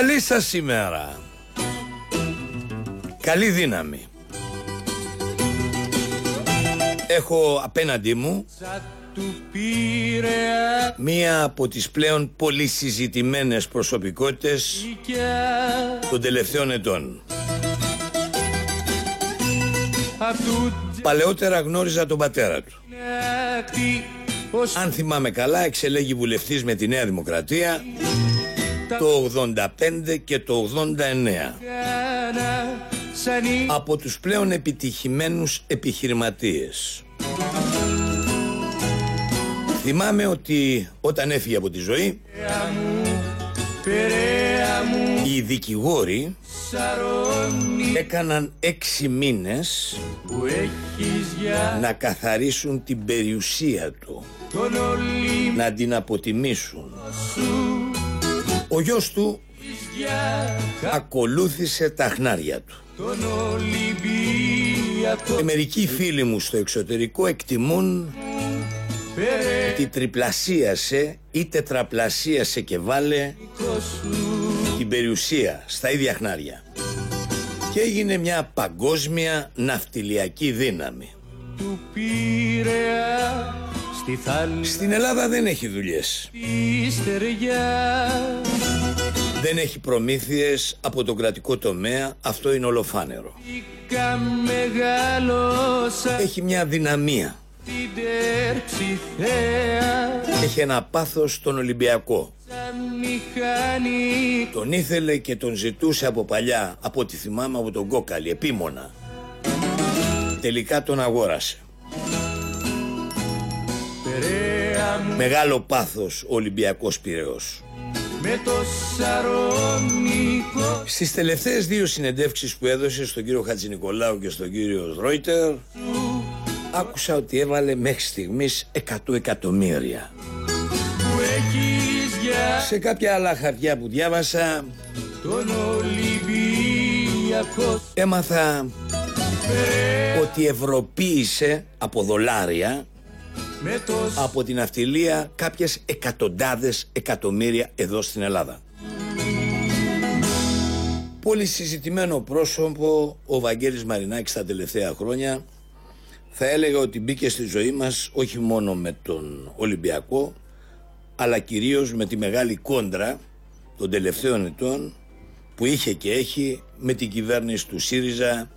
Καλή σας ημέρα. Καλή δύναμη. Έχω απέναντί μου μία από τις πλέον πολύ συζητημένες προσωπικότητες των τελευταίων ετών. Παλαιότερα γνώριζα τον πατέρα του. Αν θυμάμαι καλά, εξελέγει βουλευτής με τη Νέα Δημοκρατία το 85 και το 89 από τους πλέον επιτυχημένους επιχειρηματίες. Θυμάμαι ότι όταν έφυγε από τη ζωή οι δικηγόροι έκαναν έξι μήνες να καθαρίσουν την περιουσία του να την αποτιμήσουν ο γιος του ακολούθησε τα χνάρια του και μερικοί φίλοι μου στο εξωτερικό εκτιμούν ότι τριπλασίασε ή τετραπλασίασε και βάλε την περιουσία στα ίδια χνάρια και έγινε μια παγκόσμια ναυτιλιακή δύναμη. Στην Ελλάδα δεν έχει δουλειές. Δεν έχει προμήθειες από τον κρατικό τομέα, αυτό είναι ολοφάνερο. Έχει μια δυναμία. Έχει ένα πάθος στον Ολυμπιακό. Τον ήθελε και τον ζητούσε από παλιά, από ό,τι θυμάμαι από τον Κόκαλη, επίμονα. Τελικά τον αγόρασε. Μεγάλο πάθος ο Ολυμπιακός Πυραιός. Με το σαρονικό Στις τελευταίες δύο συνεντεύξεις που έδωσε στον κύριο Χατζηνικολάου και στον κύριο Ρόιτερ άκουσα ότι έβαλε μέχρι στιγμής 100 εκατομμύρια. Σε κάποια άλλα χαρτιά που διάβασα έμαθα ότι ευρωποίησε από δολάρια από την αυτιλία κάποιες εκατοντάδες εκατομμύρια εδώ στην Ελλάδα. Πολύ συζητημένο πρόσωπο ο Βαγγέλης Μαρινάκης τα τελευταία χρόνια. Θα έλεγα ότι μπήκε στη ζωή μας όχι μόνο με τον Ολυμπιακό αλλά κυρίως με τη μεγάλη κόντρα των τελευταίων ετών που είχε και έχει με την κυβέρνηση του ΣΥΡΙΖΑ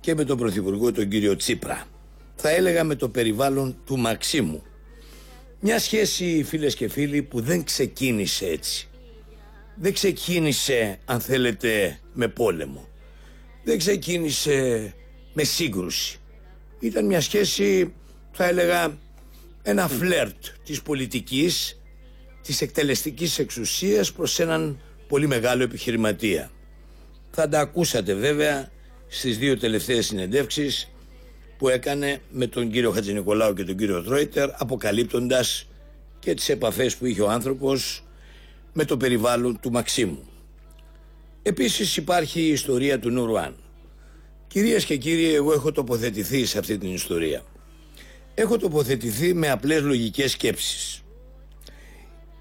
και με τον Πρωθυπουργό τον κύριο Τσίπρα θα έλεγα με το περιβάλλον του Μαξίμου. Μια σχέση φίλες και φίλοι που δεν ξεκίνησε έτσι. Δεν ξεκίνησε αν θέλετε με πόλεμο. Δεν ξεκίνησε με σύγκρουση. Ήταν μια σχέση θα έλεγα ένα φλερτ της πολιτικής της εκτελεστικής εξουσίας προς έναν πολύ μεγάλο επιχειρηματία. Θα τα ακούσατε βέβαια στις δύο τελευταίες συνεντεύξεις που έκανε με τον κύριο Χατζηνικολάου και τον κύριο Τρόιτερ αποκαλύπτοντας και τις επαφές που είχε ο άνθρωπος με το περιβάλλον του Μαξίμου. Επίσης υπάρχει η ιστορία του Νουρουάν. Κυρίες και κύριοι, εγώ έχω τοποθετηθεί σε αυτή την ιστορία. Έχω τοποθετηθεί με απλές λογικές σκέψεις.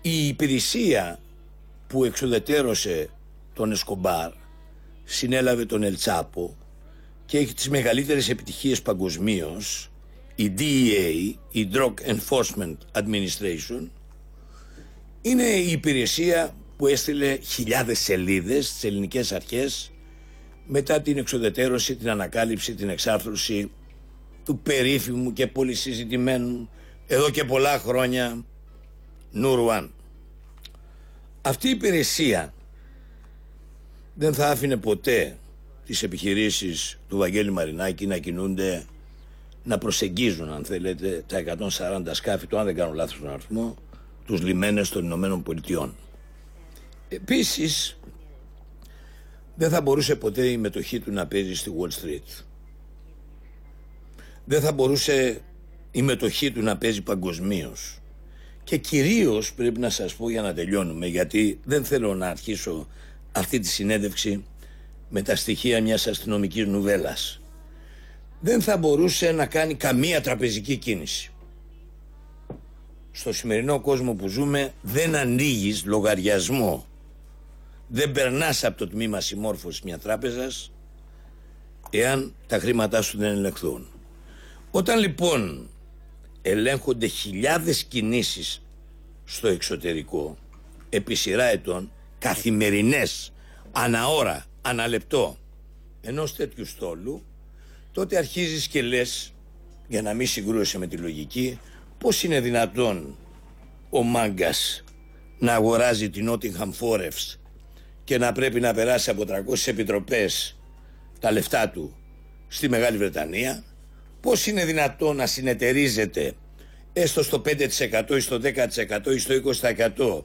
Η υπηρεσία που εξοδετέρωσε τον Εσκομπάρ συνέλαβε τον Ελτσάπο και έχει τις μεγαλύτερες επιτυχίες παγκοσμίως, η DEA, η Drug Enforcement Administration, είναι η υπηρεσία που έστειλε χιλιάδες σελίδες στις ελληνικές αρχές μετά την εξοδετέρωση, την ανακάλυψη, την εξάρθρωση του περίφημου και πολύ συζητημένου εδώ και πολλά χρόνια Νουρουάν. Αυτή η υπηρεσία δεν θα άφηνε ποτέ τις επιχειρήσεις του Βαγγέλη Μαρινάκη να κινούνται, να προσεγγίζουν αν θέλετε τα 140 σκάφη του, αν δεν κάνω λάθος τον αριθμό, τους λιμένες των Ηνωμένων Πολιτειών. Επίσης, δεν θα μπορούσε ποτέ η μετοχή του να παίζει στη Wall Street. Δεν θα μπορούσε η μετοχή του να παίζει παγκοσμίως. Και κυρίως πρέπει να σας πω για να τελειώνουμε, γιατί δεν θέλω να αρχίσω αυτή τη συνέντευξη με τα στοιχεία μιας αστυνομικής νουβέλας. Δεν θα μπορούσε να κάνει καμία τραπεζική κίνηση. Στο σημερινό κόσμο που ζούμε δεν ανοίγεις λογαριασμό δεν περνάς από το τμήμα συμμόρφωσης μιας τράπεζας εάν τα χρήματά σου δεν ελεγχθούν. Όταν λοιπόν ελέγχονται χιλιάδες κινήσεις στο εξωτερικό επί σειρά ετών καθημερινές αναώρα, αναλεπτό ενός τέτοιου στόλου τότε αρχίζεις και λες για να μην συγκρούεσαι με τη λογική πώς είναι δυνατόν ο μάγκας να αγοράζει την Nottingham Forest και να πρέπει να περάσει από 300 επιτροπές τα λεφτά του στη Μεγάλη Βρετανία; Πώς είναι δυνατόν να συνεταιρίζεται έστω στο 5% ή στο 10% ή στο 20%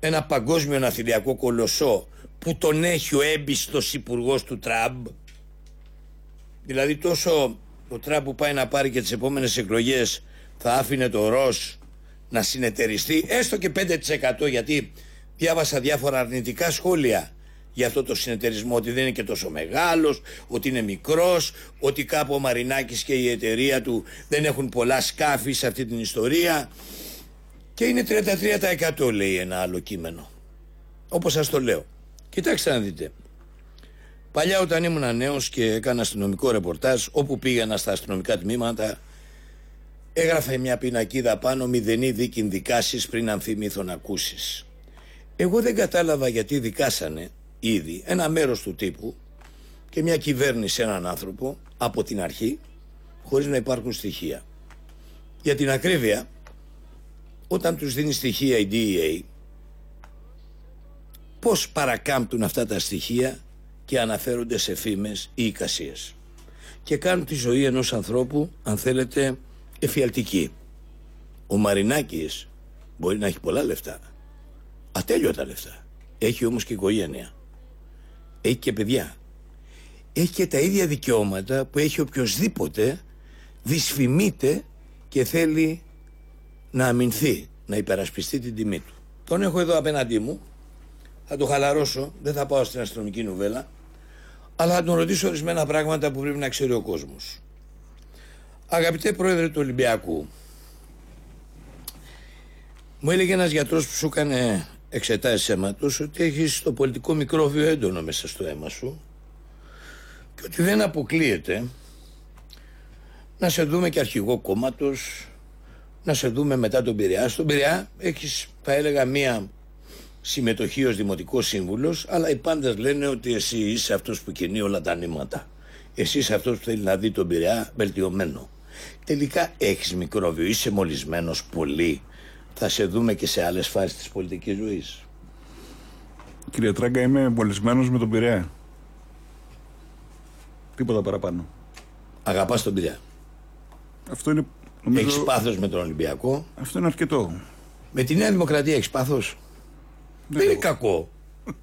ένα παγκόσμιο ναυτιλιακό κολοσσό που τον έχει ο έμπιστος υπουργός του Τραμπ δηλαδή τόσο ο Τραμπ που πάει να πάρει και τις επόμενες εκλογές θα άφηνε το ΡΟΣ να συνεταιριστεί έστω και 5% γιατί διάβασα διάφορα αρνητικά σχόλια για αυτό το συνεταιρισμό ότι δεν είναι και τόσο μεγάλος, ότι είναι μικρός, ότι κάπου ο Μαρινάκης και η εταιρεία του δεν έχουν πολλά σκάφη σε αυτή την ιστορία και είναι 33% λέει ένα άλλο κείμενο. Όπως σας το λέω. Κοιτάξτε να δείτε. Παλιά όταν ήμουν νέος και έκανα αστυνομικό ρεπορτάζ όπου πήγαινα στα αστυνομικά τμήματα έγραφε μια πινακίδα πάνω μηδενή δίκην δικάσεις πριν ανθυμήθων ακούσεις. Εγώ δεν κατάλαβα γιατί δικάσανε ήδη ένα μέρος του τύπου και μια κυβέρνηση έναν άνθρωπο από την αρχή χωρίς να υπάρχουν στοιχεία. Για την ακρίβεια, όταν τους δίνει στοιχεία η DEA, πώς παρακάμπτουν αυτά τα στοιχεία και αναφέρονται σε φήμες ή εικασίες. Και κάνουν τη ζωή ενός ανθρώπου, αν θέλετε, εφιαλτική. Ο Μαρινάκης μπορεί να έχει πολλά λεφτά. Ατέλειωτα λεφτά. Έχει όμως και οικογένεια έχει και παιδιά. Έχει και τα ίδια δικαιώματα που έχει οποιοδήποτε δυσφημείται και θέλει να αμυνθεί, να υπερασπιστεί την τιμή του. Τον έχω εδώ απέναντί μου, θα το χαλαρώσω, δεν θα πάω στην αστυνομική νουβέλα, αλλά θα τον ρωτήσω ορισμένα πράγματα που πρέπει να ξέρει ο κόσμος. Αγαπητέ πρόεδρε του Ολυμπιακού, μου έλεγε ένας γιατρός που σου έκανε εξετάσεις αίματος ότι έχεις το πολιτικό μικρόβιο έντονο μέσα στο αίμα σου και ότι δεν αποκλείεται να σε δούμε και αρχηγό κόμματος, να σε δούμε μετά τον Πειραιά. Στον Πειραιά έχεις, θα έλεγα, μία συμμετοχή ως δημοτικός σύμβουλος, αλλά οι πάντες λένε ότι εσύ είσαι αυτός που κινεί όλα τα νήματα. Εσύ είσαι αυτός που θέλει να δει τον Πειραιά βελτιωμένο. Τελικά έχεις μικρόβιο, είσαι μολυσμένος πολύ θα σε δούμε και σε άλλες φάσεις της πολιτικής ζωής. Κύριε Τράγκα, είμαι βολισμένος με τον Πειραιά. Τίποτα παραπάνω. Αγαπάς τον Πειραιά. Αυτό είναι... Νομίζω... Έχεις πάθος με τον Ολυμπιακό; Αυτό είναι αρκετό. Με τη Νέα Δημοκρατία έχεις πάθος; Δεν, είναι κακό.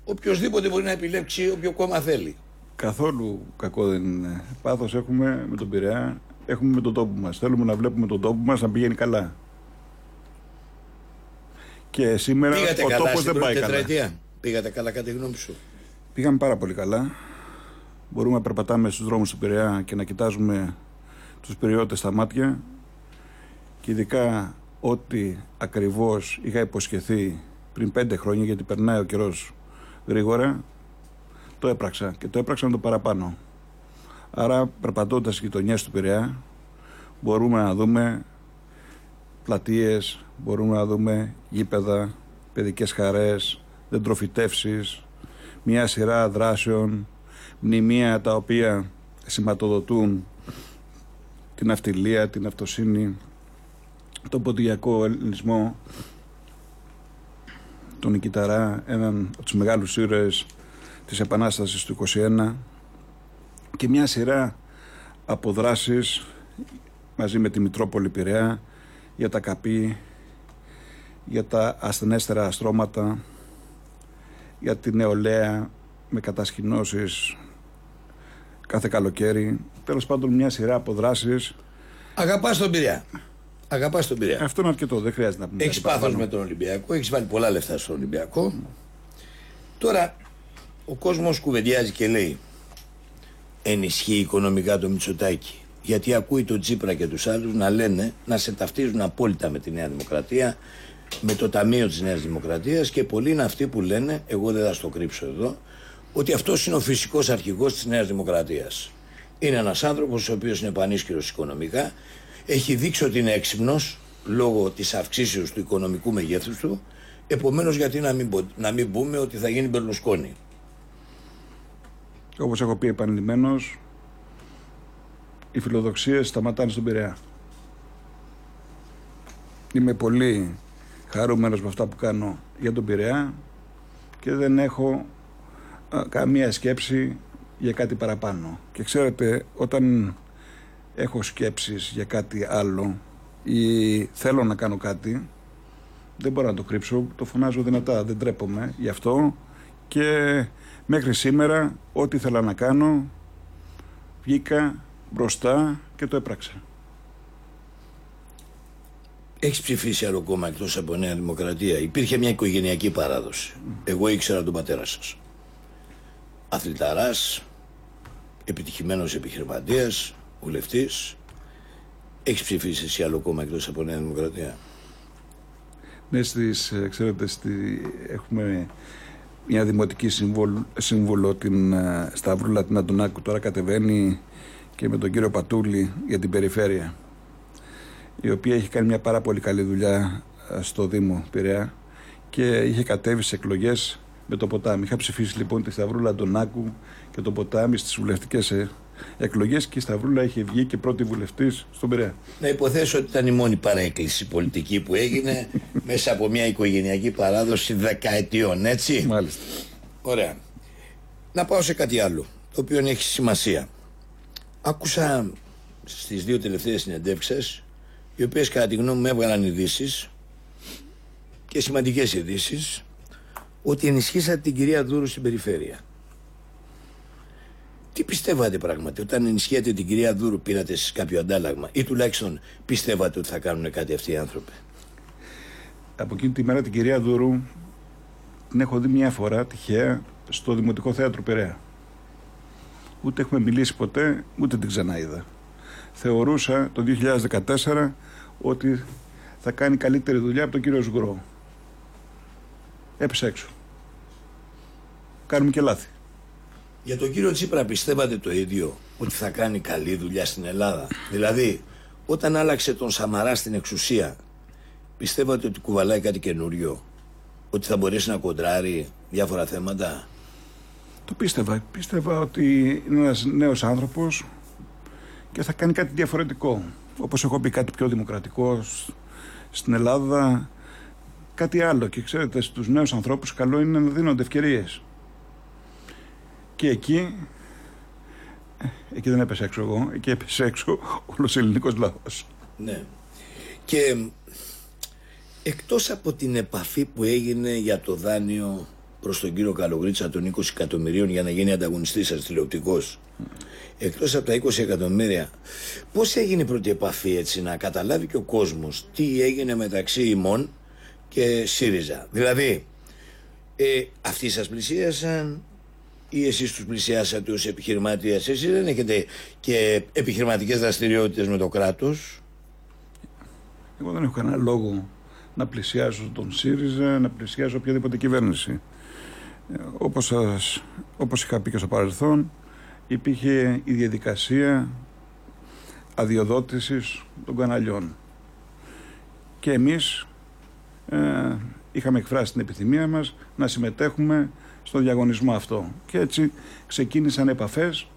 Οποιοδήποτε μπορεί να επιλέξει όποιο κόμμα θέλει. Καθόλου κακό δεν είναι. Πάθος έχουμε με τον Πειραιά, έχουμε με τον τόπο μας. Θέλουμε να βλέπουμε τον τόπο μας να πηγαίνει καλά. Και σήμερα Πήγατε ο καλά τόπος δεν πάει καλά. Πήγατε καλά κατά τη γνώμη σου. Πήγαμε πάρα πολύ καλά. Μπορούμε να περπατάμε στους δρόμους του Πειραιά και να κοιτάζουμε τους περιώτες στα μάτια και ειδικά ό,τι ακριβώς είχα υποσχεθεί πριν πέντε χρόνια γιατί περνάει ο καιρός γρήγορα το έπραξα και το έπραξα με το παραπάνω. Άρα περπατώντας στις γειτονιές του Πειραιά μπορούμε να δούμε πλατείες, μπορούμε να δούμε γήπεδα, παιδικές χαρές, δεντροφυτεύσεις, μια σειρά δράσεων, μνημεία τα οποία σηματοδοτούν την αυτιλία, την αυτοσύνη, τον ποντιακό ελληνισμό, τον Νικηταρά, έναν από τους μεγάλους ήρωες της Επανάστασης του 21 και μια σειρά αποδράσεις μαζί με τη Μητρόπολη Πειραιά για τα καπί, για τα ασθενέστερα αστρώματα, για την νεολαία με κατασκηνώσεις κάθε καλοκαίρι. Τέλος πάντων μια σειρά από δράσεις. Αγαπάς τον Πειραιά. Αγαπάς τον Πειραιά. Αυτό είναι αρκετό, δεν χρειάζεται να πούμε. Έχεις πάθος με τον Ολυμπιακό, έχεις βάλει πολλά λεφτά στον Ολυμπιακό. Τώρα ο κόσμος κουβεντιάζει και λέει ενισχύει οικονομικά το Μητσοτάκι γιατί ακούει τον Τσίπρα και τους άλλους να λένε, να σε ταυτίζουν απόλυτα με τη Νέα Δημοκρατία, με το Ταμείο της Νέας Δημοκρατίας και πολλοί είναι αυτοί που λένε, εγώ δεν θα στο κρύψω εδώ, ότι αυτός είναι ο φυσικός αρχηγός της Νέας Δημοκρατίας. Είναι ένας άνθρωπος ο οποίος είναι πανίσχυρος οικονομικά, έχει δείξει ότι είναι έξυπνος λόγω της αυξήσεως του οικονομικού μεγέθους του, επομένως γιατί να μην, να μην πούμε ότι θα γίνει Μπερλουσκόνη; Όπως έχω πει επανειλημμένως, οι φιλοδοξίες σταματάνε στον Πειραιά. Είμαι πολύ χαρούμενος με αυτά που κάνω για τον Πειραιά και δεν έχω καμία σκέψη για κάτι παραπάνω. Και ξέρετε, όταν έχω σκέψεις για κάτι άλλο ή θέλω να κάνω κάτι, δεν μπορώ να το κρύψω, το φωνάζω δυνατά, δεν τρέπομαι γι' αυτό και μέχρι σήμερα ό,τι ήθελα να κάνω βγήκα μπροστά και το έπραξα. Έχεις ψηφίσει άλλο κόμμα εκτός από Νέα Δημοκρατία. Υπήρχε μια οικογενειακή παράδοση. Εγώ ήξερα τον πατέρα σας. Αθληταράς, επιτυχημένος επιχειρηματίας, βουλευτής. Έχεις ψηφίσει εσύ άλλο κόμμα εκτός από Νέα Δημοκρατία; Ναι, στις, ε, ξέρετε, στη, έχουμε μια δημοτική σύμβολο, την uh, Σταυρούλα την Αντωνάκου. Τώρα κατεβαίνει και με τον κύριο Πατούλη για την περιφέρεια η οποία έχει κάνει μια πάρα πολύ καλή δουλειά ε, στο Δήμο Πειραιά και είχε κατέβει σε εκλογές με το ποτάμι. Είχα ψηφίσει λοιπόν τη Σταυρούλα Αντωνάκου και το ποτάμι στις βουλευτικές ε, εκλογές και η Σταυρούλα είχε βγει και πρώτη βουλευτής στον Πειραιά. Να υποθέσω ότι ήταν η μόνη παρέκκληση πολιτική που έγινε μέσα από μια οικογενειακή παράδοση δεκαετιών, έτσι. Μάλιστα. Ωραία. Να πάω σε κάτι άλλο, το οποίο έχει σημασία. Άκουσα στις δύο τελευταίες συνεντεύξεις οι οποίες κατά τη γνώμη μου έβγαλαν ειδήσεις και σημαντικές ειδήσεις ότι ενισχύσατε την κυρία Δούρου στην περιφέρεια. Τι πιστεύατε πράγματι, όταν ενισχύατε την κυρία Δούρου πήρατε εσείς κάποιο αντάλλαγμα ή τουλάχιστον πιστεύατε ότι θα κάνουν κάτι αυτοί οι άνθρωποι; Από εκείνη τη μέρα την κυρία Δούρου την έχω δει μια φορά τυχαία στο Δημοτικό Θέατρο Περαία. Ούτε έχουμε μιλήσει ποτέ, ούτε την ξαναείδα. Θεωρούσα το 2014 ότι θα κάνει καλύτερη δουλειά από τον κύριο Σγρό. Έπεσε έξω. Κάνουμε και λάθη. Για τον κύριο Τσίπρα πιστεύατε το ίδιο ότι θα κάνει καλή δουλειά στην Ελλάδα; Δηλαδή, όταν άλλαξε τον Σαμαρά στην εξουσία, πιστεύατε ότι κουβαλάει κάτι καινούριο; Ότι θα μπορέσει να κοντράρει διάφορα θέματα; Το πίστευα. Πίστευα ότι είναι ένας νέος άνθρωπος και θα κάνει κάτι διαφορετικό όπως έχω πει κάτι πιο δημοκρατικό στην Ελλάδα κάτι άλλο και ξέρετε στους νέους ανθρώπους καλό είναι να δίνονται ευκαιρίες και εκεί ε, εκεί δεν έπεσε έξω εγώ εκεί έπεσε έξω όλος ο ελληνικός λαός. Ναι. Και εκτός από την επαφή που έγινε για το δάνειο προς τον κύριο Καλογρίτσα των 20 εκατομμυρίων για να γίνει ανταγωνιστής σας τηλεοπτικός εκτός από τα 20 εκατομμύρια πώς έγινε η πρώτη επαφή έτσι να καταλάβει και ο κόσμος τι έγινε μεταξύ ημών και ΣΥΡΙΖΑ; Δηλαδή ε, αυτοί σας πλησίασαν ή εσείς τους πλησιάσατε ως επιχειρηματίας; Εσείς δεν έχετε και επιχειρηματικές δραστηριότητες με το κράτος; Εγώ δεν έχω κανένα λόγο να πλησιάσω τον ΣΥΡΙΖΑ, να πλησιάσω οποιαδήποτε κυβέρνηση. Ε, όπως, σας, όπως είχα πει και στο παρελθόν, υπήρχε η διαδικασία αδειοδότησης των καναλιών. Και εμείς ε, είχαμε εκφράσει την επιθυμία μας να συμμετέχουμε στο διαγωνισμό αυτό. Και έτσι ξεκίνησαν επαφές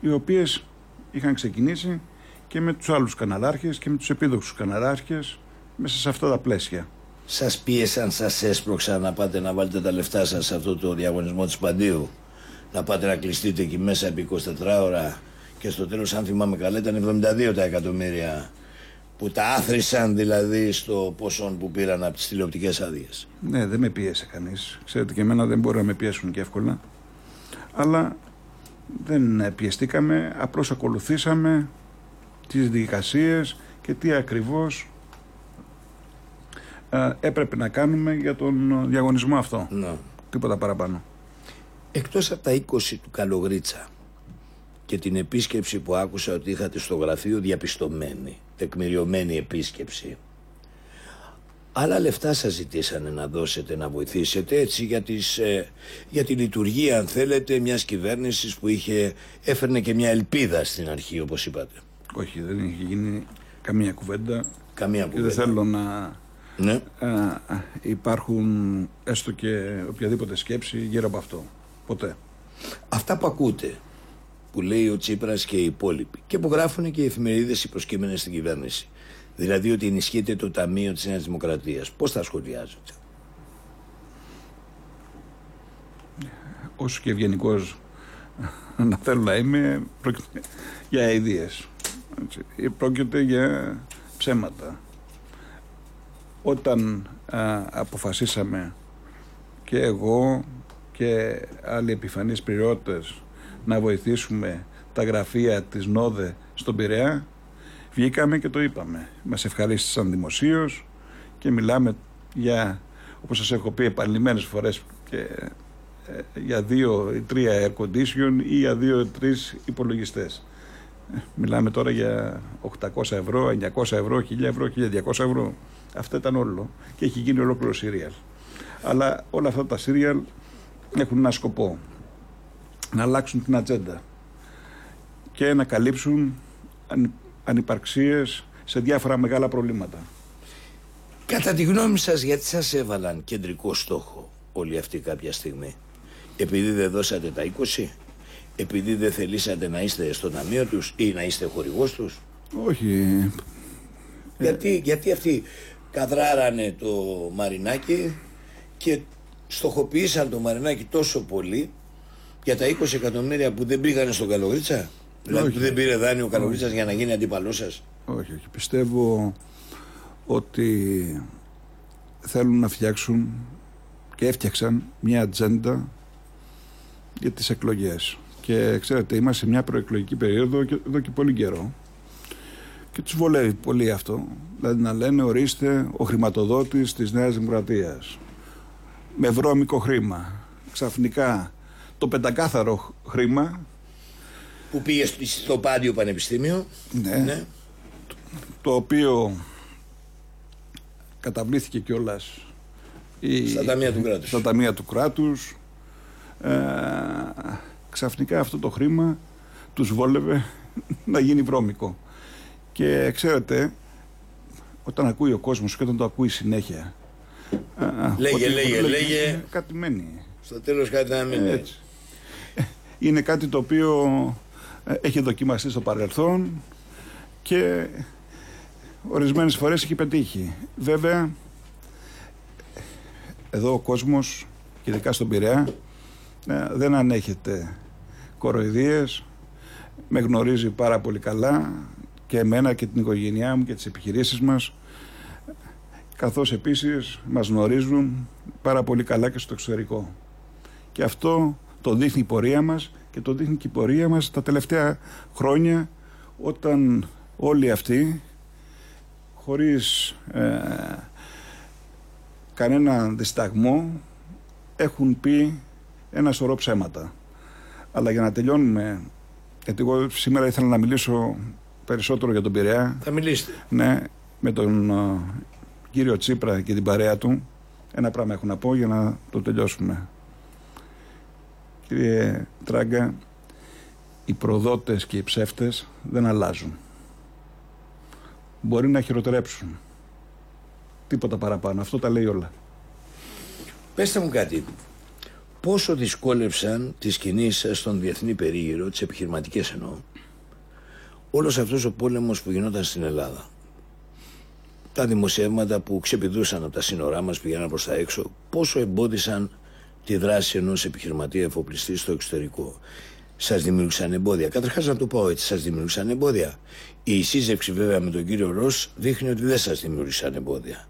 οι οποίες είχαν ξεκινήσει και με τους άλλους καναλάρχες και με τους επίδοξους καναλάρχες μέσα σε αυτά τα πλαίσια. Σας πίεσαν, σας έσπρωξαν να πάτε να βάλετε τα λεφτά σας σε αυτό το διαγωνισμό της Παντίου να πάτε να κλειστείτε εκεί μέσα επί 24 ώρα και στο τέλος αν θυμάμαι καλά ήταν 72 τα εκατομμύρια που τα άθρισαν δηλαδή στο ποσό που πήραν από τις τηλεοπτικές άδειες. Ναι, δεν με πίεσε κανείς. Ξέρετε και εμένα δεν μπορεί να με πιέσουν και εύκολα. Αλλά δεν πιεστήκαμε, απλώς ακολουθήσαμε τις δικασίες και τι ακριβώς έπρεπε να κάνουμε για τον διαγωνισμό αυτό. Ναι. Τίποτα παραπάνω. Εκτός από τα 20 του Καλογρίτσα και την επίσκεψη που άκουσα ότι είχατε στο γραφείο διαπιστωμένη, τεκμηριωμένη επίσκεψη, Άλλα λεφτά σας ζητήσανε να δώσετε, να βοηθήσετε έτσι για, τις, ε, για τη λειτουργία αν θέλετε μιας κυβέρνησης που είχε, έφερνε και μια ελπίδα στην αρχή όπως είπατε. Όχι, δεν έχει γίνει καμία κουβέντα. Καμία Και κουβέντα. δεν θέλω να Ναι. α, υπάρχουν έστω και οποιαδήποτε σκέψη γύρω από αυτό. Ποτέ. Αυτά που ακούτε, που λέει ο Τσίπρας και οι υπόλοιποι και που γράφουν και οι εφημερίδες οι προσκύμενες στην κυβέρνηση. Δηλαδή ότι ενισχύεται το Ταμείο της Νέας Δημοκρατίας. Πώς θα σχολιάζετε; όσο και ευγενικός να θέλω να είμαι, πρόκειται για αηδίες. Έτσι. Πρόκειται για ψέματα. Όταν α, αποφασίσαμε και εγώ και άλλοι επιφανείς πληρωτές να βοηθήσουμε τα γραφεία της ΝΟΔΕ στον Πειραιά, βγήκαμε και το είπαμε. Μας ευχαρίστησαν δημοσίως και μιλάμε για, όπως σας έχω πει επανειλημμένες φορές και ε, για δύο ή τρία air condition ή για δύο ή τρεις υπολογιστές. Ε, Μιλάμε τώρα για 800 ευρώ, 900 ευρώ, 1000 ευρώ, 1200 ευρώ. Αυτό ήταν όλο. Και έχει γίνει ολόκληρο σύριαλ. Αλλά όλα αυτά τα σύριαλ έχουν ένα σκοπό. Να αλλάξουν την ατζέντα. Και να καλύψουν αν, ανυπαρξίες σε διάφορα μεγάλα προβλήματα. Κατά τη γνώμη σας γιατί σας έβαλαν κεντρικό στόχο όλοι αυτοί κάποια στιγμή; Επειδή δεν δώσατε τα 20, επειδή δεν θελήσατε να είστε στο ταμείο τους ή να είστε χορηγός τους; Όχι. Γιατί, γιατί αυτοί καδράρανε το Μαρινάκι και στοχοποίησαν το Μαρινάκι τόσο πολύ για τα 20 εκατομμύρια που δεν πήγανε στον Καλογρίτσα. Δηλαδή Όχι. που δεν πήρε δάνειο ο Καλογρίτσας για να γίνει αντίπαλός σας; Όχι, όχι. Πιστεύω ότι θέλουν να φτιάξουν και έφτιαξαν μια ατζέντα για τις εκλογές. Και ξέρετε, είμαστε σε μια προεκλογική περίοδο και, εδώ και πολύ καιρό. Και τους βολεύει πολύ αυτό. Δηλαδή να λένε ορίστε ο χρηματοδότης της Νέας Δημοκρατίας. Με βρώμικο χρήμα. Ξαφνικά το πεντακάθαρο χρήμα Που πήγε στο- στο Πάντιο Πανεπιστήμιο. ναι, Ναι. το οποίο καταβλήθηκε κιόλας Στα ταμεία του κράτους. στα ταμεία του κράτους ε, ξαφνικά αυτό το χρήμα τους βόλευε να γίνει βρώμικο και ξέρετε όταν ακούει ο κόσμος και όταν το ακούει συνέχεια ε, Λέγε, ότι- λέγε, ότι λέγε. κάτι μένει Στο τέλος κάτι να μην έτσι. Είναι κάτι το οποίο ε, έχει δοκιμαστεί στο παρελθόν και ορισμένες φορές έχει πετύχει. Βέβαια, εδώ ο κόσμος, και ειδικά στον Πειραιά, ε, δεν ανέχεται κοροϊδίες, με γνωρίζει πάρα πολύ καλά και εμένα και την οικογένειά μου και τις επιχειρήσεις μας καθώς επίσης μας γνωρίζουν πάρα πολύ καλά και στο εξωτερικό. Και αυτό το δείχνει η πορεία μας και το δείχνει και η πορεία μας τα τελευταία χρόνια όταν όλοι αυτοί χωρίς ε, κανένα δισταγμό έχουν πει ένα σωρό ψέματα. Αλλά για να τελειώνουμε, γιατί εγώ σήμερα ήθελα να μιλήσω περισσότερο για τον Πειραιά, Θα μιλήσετε. ναι, με τον ε, κύριο Τσίπρα και την παρέα του, ένα πράγμα έχω να πω για να το τελειώσουμε. Κύριε Τράγκα, οι προδότες και οι ψεύτες δεν αλλάζουν. Μπορεί να χειροτερέψουν. Τίποτα παραπάνω. Αυτό τα λέει όλα. Πέστε μου κάτι. Πόσο δυσκόλεψαν τις κινήσεις στον διεθνή περίγυρο, τις επιχειρηματικές εννοώ, όλος αυτός ο πόλεμος που γινόταν στην Ελλάδα. Τα δημοσιεύματα που ξεπηδούσαν από τα σύνορά μας πηγαίναν προς τα έξω, πόσο εμπόδισαν τη δράση ενός επιχειρηματία εφοπλιστή στο εξωτερικό. Σας δημιούργησαν εμπόδια. Καταρχάς να το πω έτσι, σας δημιούργησαν εμπόδια. Η σύζευξη βέβαια με τον κύριο Ρος δείχνει ότι δεν σας δημιούργησαν εμπόδια.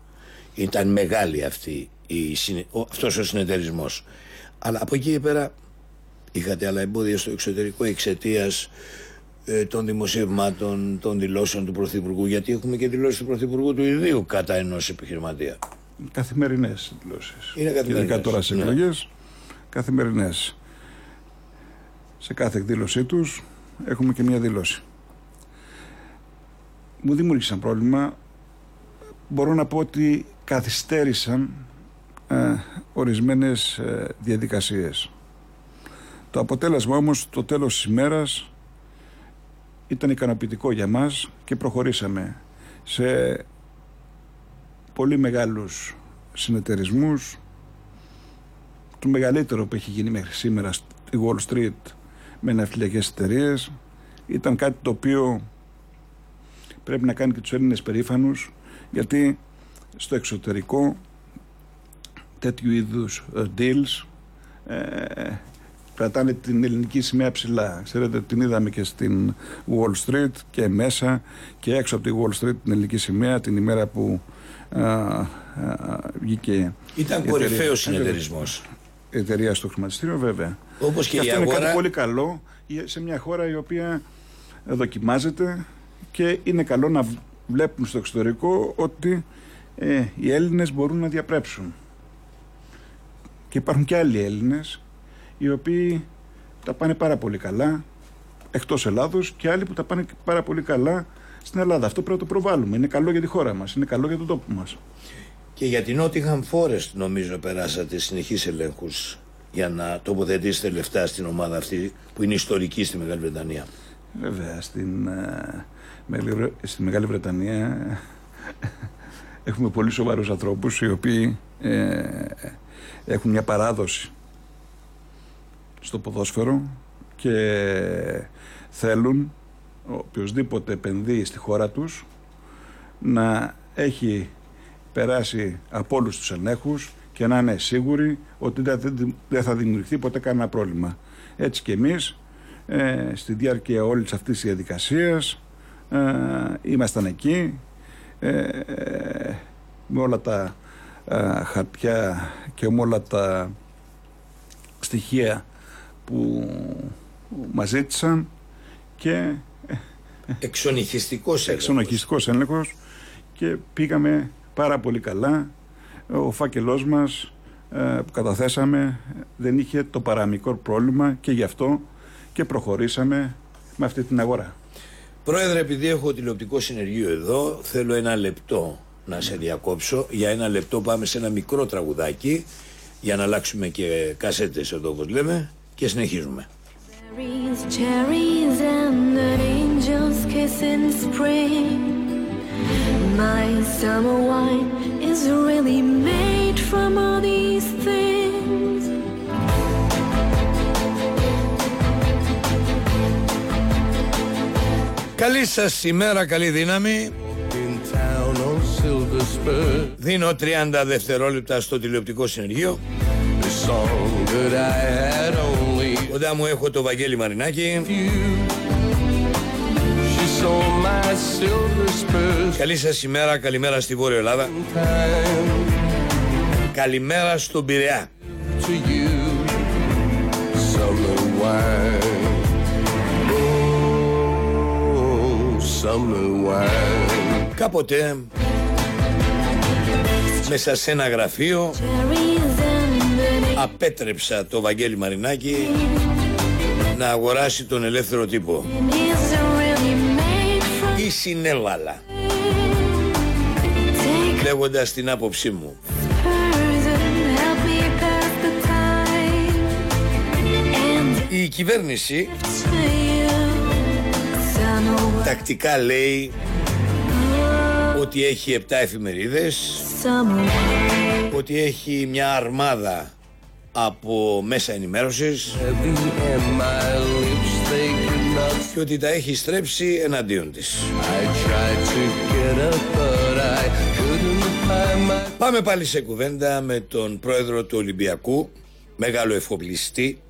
Ήταν μεγάλη αυτή η, συνε- ο- αυτός ο συνεταιρισμός. Αλλά από εκεί και πέρα είχατε άλλα εμπόδια στο εξωτερικό εξαιτίας ε, των δημοσιευμάτων, των δηλώσεων του Πρωθυπουργού. Γιατί έχουμε και δηλώσεις του Πρωθυπουργού του ιδίου κατά ενός επιχειρηματία. Καθημερινές δηλώσεις. Είναι καθημερινές, Ειδικά τώρα στις ναι. εκλογές, καθημερινές. Σε κάθε εκδήλωσή τους έχουμε και μία δήλωση. Μου δημιούργησαν πρόβλημα μπορώ να πω ότι καθυστέρησαν ε, ορισμένες ε, διαδικασίες. Το αποτέλεσμα όμως το τέλος της ημέρας ήταν ικανοποιητικό για μας και προχωρήσαμε σε πολύ μεγάλους συνεταιρισμούς το μεγαλύτερο που έχει γίνει μέχρι σήμερα στη Wall Street με ναυτιλιακές εταιρείες. ήταν κάτι το οποίο πρέπει να κάνει και τους Έλληνες περήφανους γιατί στο εξωτερικό τέτοιου είδους ε, deals ε, κρατάνε την ελληνική σημαία ψηλά. Ξέρετε, την είδαμε και στην Wall Street και μέσα και έξω από τη Wall Street την ελληνική σημαία την ημέρα που α, α, βγήκε. Ήταν κορυφαίος συνεταιρισμός. Εταιρεία στο χρηματιστήριο, βέβαια. Όπως και, και αυτό η αγορά... είναι κάτι πολύ καλό σε μια χώρα η οποία δοκιμάζεται και είναι καλό να βλέπουν στο εξωτερικό ότι ε, οι Έλληνες μπορούν να διαπρέψουν. Και υπάρχουν και άλλοι Έλληνες οι οποίοι τα πάνε πάρα πολύ καλά εκτός Ελλάδος και άλλοι που τα πάνε πάρα πολύ καλά στην Ελλάδα. Αυτό πρέπει να το προβάλλουμε. Είναι καλό για τη χώρα μας, είναι καλό για τον τόπο μας. Και για την Nottingham Forest νομίζω περάσατε συνεχείς ελέγχους για να τοποθετήσετε λεφτά στην ομάδα αυτή που είναι ιστορική στη Μεγάλη Βρετανία. Βέβαια, στην, ε, στη Μεγάλη Βρετανία έχουμε πολύ σοβαρούς ανθρώπους οι οποίοι ε, έχουν μια παράδοση στο ποδόσφαιρο και θέλουν οποιοδήποτε επενδύει στη χώρα τους να έχει περάσει από όλους τους ενέχους και να είναι σίγουροι ότι δεν θα δημιουργηθεί ποτέ κανένα πρόβλημα. Έτσι και εμείς ε, στη διάρκεια όλης αυτής της διαδικασίας ε, ήμασταν εκεί ε, με όλα τα ε, χαρτιά και με όλα τα στοιχεία που μας ζήτησαν και εξονυχιστικός έλεγχος. εξονυχιστικός έλεγχος και πήγαμε πάρα πολύ καλά ο φάκελός μας που καταθέσαμε δεν είχε το παραμικρό πρόβλημα και γι' αυτό και προχωρήσαμε με αυτή την αγορά. Πρόεδρε, επειδή έχω τηλεοπτικό συνεργείο εδώ, θέλω ένα λεπτό να σε διακόψω. Για ένα λεπτό πάμε σε ένα μικρό τραγουδάκι για να αλλάξουμε και κασέτες εδώ όπως λέμε και συνεχίζουμε. Cherries, cherries and an angel's kiss in spring. My summer wine is really made from all these things. Καλή σας ημέρα, καλή δύναμη. Δίνω 30 δευτερόλεπτα στο τηλεοπτικό συνεργείο. Κοντά μου έχω το Βαγγέλη Μαρινάκη. Καλή σας ημέρα, καλημέρα στη Βόρεια Ελλάδα. Καλημέρα στον Πειραιά. Κάποτε μέσα σε ένα γραφείο απέτρεψα το Βαγγέλη Μαρινάκη να αγοράσει τον ελεύθερο τύπο ή συνέβαλα λέγοντας την άποψή μου. Η κυβέρνηση τακτικά λέει ότι έχει 7 εφημερίδες ότι έχει μια αρμάδα από μέσα ενημέρωσης και ότι τα έχει στρέψει εναντίον της. Πάμε πάλι σε κουβέντα με τον πρόεδρο του Ολυμπιακού, μεγάλο εφοπλιστή,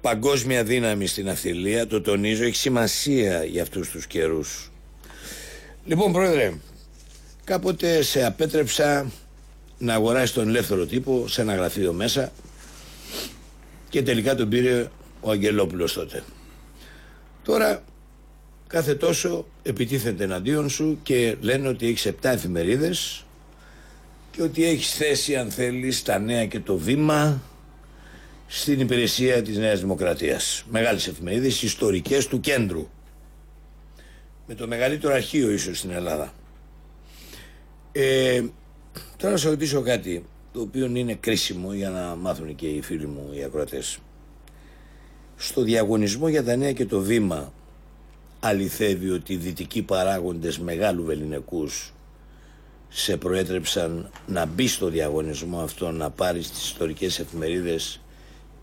παγκόσμια δύναμη στην αυτιλία, το τονίζω, έχει σημασία για αυτούς τους καιρούς. Λοιπόν πρόεδρε, κάποτε σε απέτρεψα να αγοράσει τον ελεύθερο τύπο σε ένα γραφείο μέσα και τελικά τον πήρε ο Αγγελόπουλος τότε. Τώρα κάθε τόσο επιτίθενται εναντίον σου και λένε ότι έχεις 7 εφημερίδες και ότι έχεις θέση αν θέλεις τα νέα και το βήμα στην υπηρεσία της Νέας Δημοκρατίας. Μεγάλες εφημερίδες ιστορικές του κέντρου. Με το μεγαλύτερο αρχείο ίσως στην Ελλάδα. Ε, τώρα να σα ρωτήσω κάτι το οποίο είναι κρίσιμο για να μάθουν και οι φίλοι μου οι ακροατές. Στο διαγωνισμό για τα νέα και το βήμα αληθεύει ότι οι δυτικοί παράγοντες μεγάλου βεληνικούς σε προέτρεψαν να μπει στο διαγωνισμό αυτό να πάρει τις ιστορικές εφημερίδες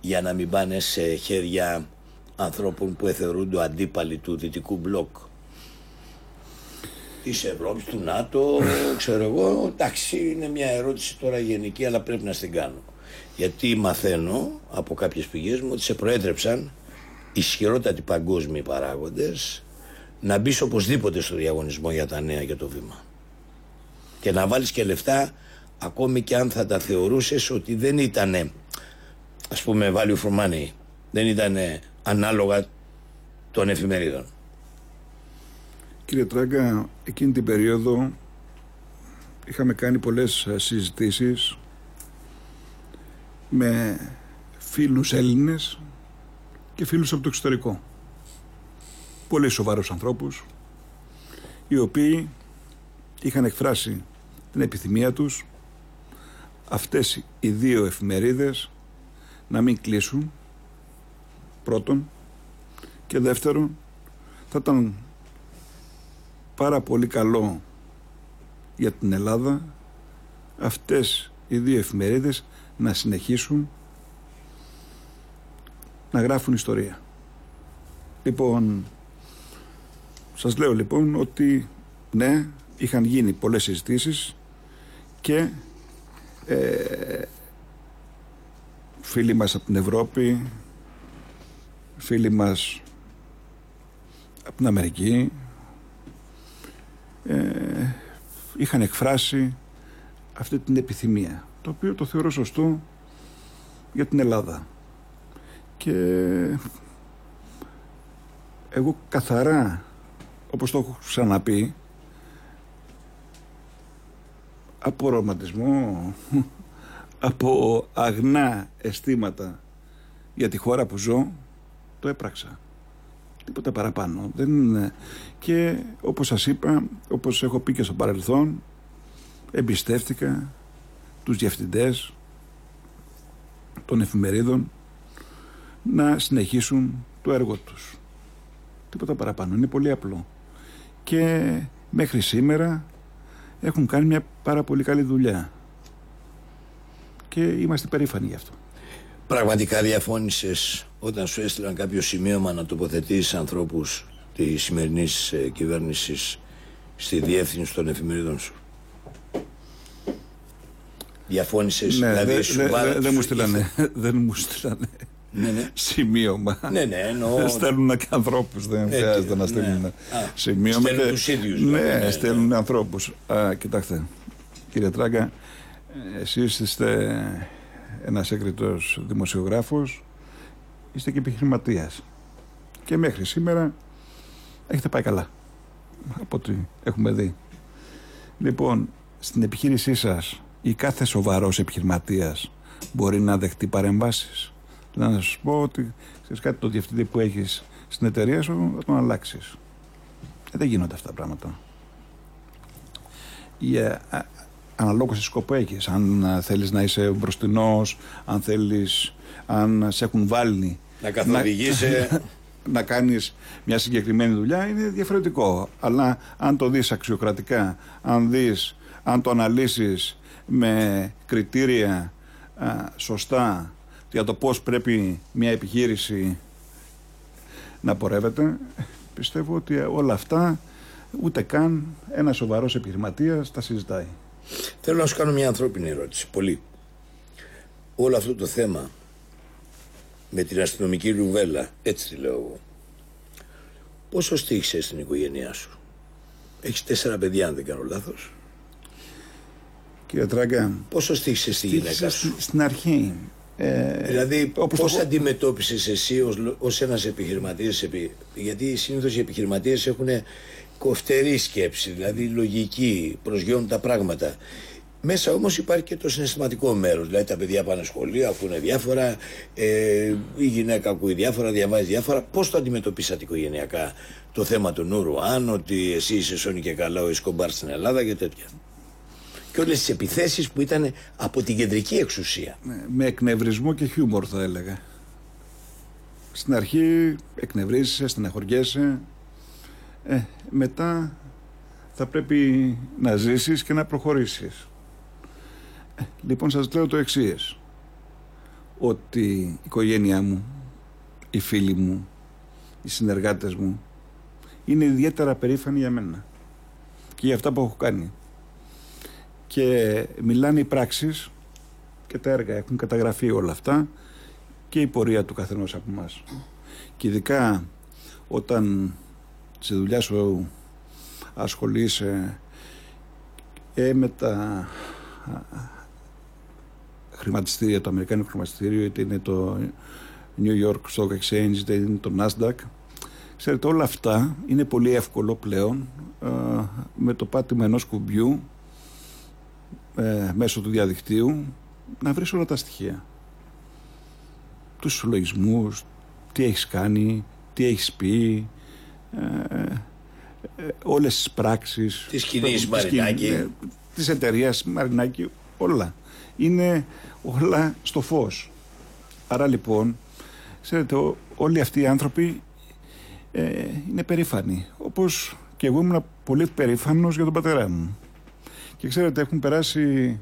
για να μην πάνε σε χέρια ανθρώπων που εθερούνται αντίπαλοι του δυτικού μπλοκ της Ευρώπης, του ΝΑΤΟ, ξέρω εγώ. Εντάξει, είναι μια ερώτηση τώρα γενική, αλλά πρέπει να την κάνω. Γιατί μαθαίνω από κάποιες πηγές μου ότι σε προέτρεψαν ισχυρότατοι παγκόσμιοι παράγοντες να μπεις οπωσδήποτε στο διαγωνισμό για τα νέα και το βήμα. Και να βάλεις και λεφτά ακόμη και αν θα τα θεωρούσες ότι δεν ήταν ας πούμε value for money, δεν ήταν ανάλογα των εφημερίδων. Κύριε Τράγκα, εκείνη την περίοδο είχαμε κάνει πολλές ε, συζητήσεις με φίλους Έλληνες και φίλους από το εξωτερικό. Πολύ σοβαρούς ανθρώπους, οι οποίοι είχαν εκφράσει την επιθυμία τους αυτές οι δύο εφημερίδες να μην κλείσουν πρώτον και δεύτερον θα ήταν πάρα πολύ καλό για την Ελλάδα αυτές οι δύο εφημερίδες να συνεχίσουν να γράφουν ιστορία. Λοιπόν, σας λέω λοιπόν ότι ναι, είχαν γίνει πολλές συζητήσεις και ε, φίλοι μας από την Ευρώπη, φίλοι μας από την Αμερική, ε, είχαν εκφράσει αυτή την επιθυμία το οποίο το θεωρώ σωστό για την Ελλάδα και εγώ καθαρά όπως το έχω ξαναπεί από ρομαντισμό από αγνά αισθήματα για τη χώρα που ζω το έπραξα τίποτα παραπάνω. Δεν είναι. Και όπως σας είπα, όπως έχω πει και στο παρελθόν, εμπιστεύτηκα τους διευθυντές των εφημερίδων να συνεχίσουν το έργο τους. Τίποτα παραπάνω. Είναι πολύ απλό. Και μέχρι σήμερα έχουν κάνει μια πάρα πολύ καλή δουλειά. Και είμαστε περήφανοι γι' αυτό. Πραγματικά διαφώνησες όταν σου έστειλαν κάποιο σημείωμα να τοποθετήσεις ανθρώπους της σημερινής ε, κυβέρνησης στη διεύθυνση των εφημερίδων σου; Διαφώνησες, ναι, δηλαδή δε, σου δε, δε, Δεν μου στείλανε, δεν μου στείλανε ναι, ναι. σημείωμα. Ναι, ναι, εννοώ. Στέλνουν και ανθρώπους, δεν χρειάζεται να στείλουν ναι. σημείωμα. Στέλνουν και... τους ίδιους. Ναι, ναι, ναι, στέλνουν ανθρώπους. Κοιτάξτε, κύριε Τράγκα, εσείς είστε ένας έγκριτος δημοσιογράφος είστε και επιχειρηματίας. Και μέχρι σήμερα έχετε πάει καλά. Από ό,τι έχουμε δει. Λοιπόν, στην επιχείρησή σας η κάθε σοβαρός επιχειρηματίας μπορεί να δεχτεί παρεμβάσεις. Να σας πω ότι ξέρεις κάτι το διευθυντή που έχεις στην εταιρεία σου θα τον αλλάξεις. Ε, δεν γίνονται αυτά τα πράγματα. Ε, αναλόγως σε σκοπό έχεις. Αν θέλεις να είσαι μπροστινός, αν θέλεις, αν σε έχουν βάλει να καθοδηγήσει. Να, να κάνεις μια συγκεκριμένη δουλειά είναι διαφορετικό. Αλλά αν το δεις αξιοκρατικά, αν δεις, αν το αναλύσεις με κριτήρια σωστά για το πώς πρέπει μια επιχείρηση να πορεύεται, πιστεύω ότι όλα αυτά ούτε καν ένα σοβαρός επιχειρηματίας τα συζητάει. Θέλω να σου κάνω μια ανθρώπινη ερώτηση. Πολύ. Όλο αυτό το θέμα με την αστυνομική λουβέλα, έτσι τη λέω εγώ. Πόσο στήχησε στην οικογένειά σου; Έχεις τέσσερα παιδιά αν δεν κάνω λάθος. Κύριε Τράγκα. Πόσο στήχησες στη γυναίκα σου; Στην αρχή. Ε, δηλαδή όπως πώς το... αντιμετώπισες εσύ ως, ως ένας επιχειρηματίας γιατί συνήθως οι επιχειρηματίες έχουν κοφτερή σκέψη δηλαδή λογική προσγειώνουν τα πράγματα μέσα όμως υπάρχει και το συναισθηματικό μέρος. Δηλαδή τα παιδιά πάνε σχολείο, ακούνε διάφορα, ε, η γυναίκα ακούει διάφορα, διαβάζει διάφορα. Πώς το αντιμετωπίσατε οικογενειακά το θέμα του Νουρου, αν ότι εσύ είσαι σώνη και καλά ο Ισκομπάρ στην Ελλάδα και τέτοια. Και όλες τις επιθέσεις που ήταν από την κεντρική εξουσία. Ναι, με εκνευρισμό και χιούμορ θα έλεγα. Στην αρχή εκνευρίζεσαι, στεναχωριέσαι. Ε, μετά θα πρέπει να ζήσεις και να προχωρήσεις. Ε, λοιπόν σας λέω το εξής. Ότι η οικογένειά μου, οι φίλοι μου, οι συνεργάτες μου είναι ιδιαίτερα περήφανοι για μένα και για αυτά που έχω κάνει. Και μιλάνε οι πράξεις και τα έργα έχουν καταγραφεί όλα αυτά και η πορεία του καθενός από μας. Και ειδικά όταν σε δουλειά σου ασχολείσαι ε, με τα χρηματιστήρια, το Αμερικάνικο χρηματιστήριο, είτε είναι το New York Stock Exchange, είτε είναι το Nasdaq. Ξέρετε, όλα αυτά είναι πολύ εύκολο πλέον ε, με το πάτημα ενός κουμπιού ε, μέσω του διαδικτύου να βρεις όλα τα στοιχεία. Τους συλλογισμούς, τι έχεις κάνει, τι έχεις πει, ε, ε, όλες τις πράξεις. Της κοινής Μαρινάκη. Ε, της εταιρείας Μαρινάκη, όλα. Είναι όλα στο φως. Άρα λοιπόν, ξέρετε, όλοι αυτοί οι άνθρωποι ε, είναι περήφανοι. Όπως και εγώ ήμουν πολύ περήφανος για τον πατέρα μου. Και ξέρετε, έχουν περάσει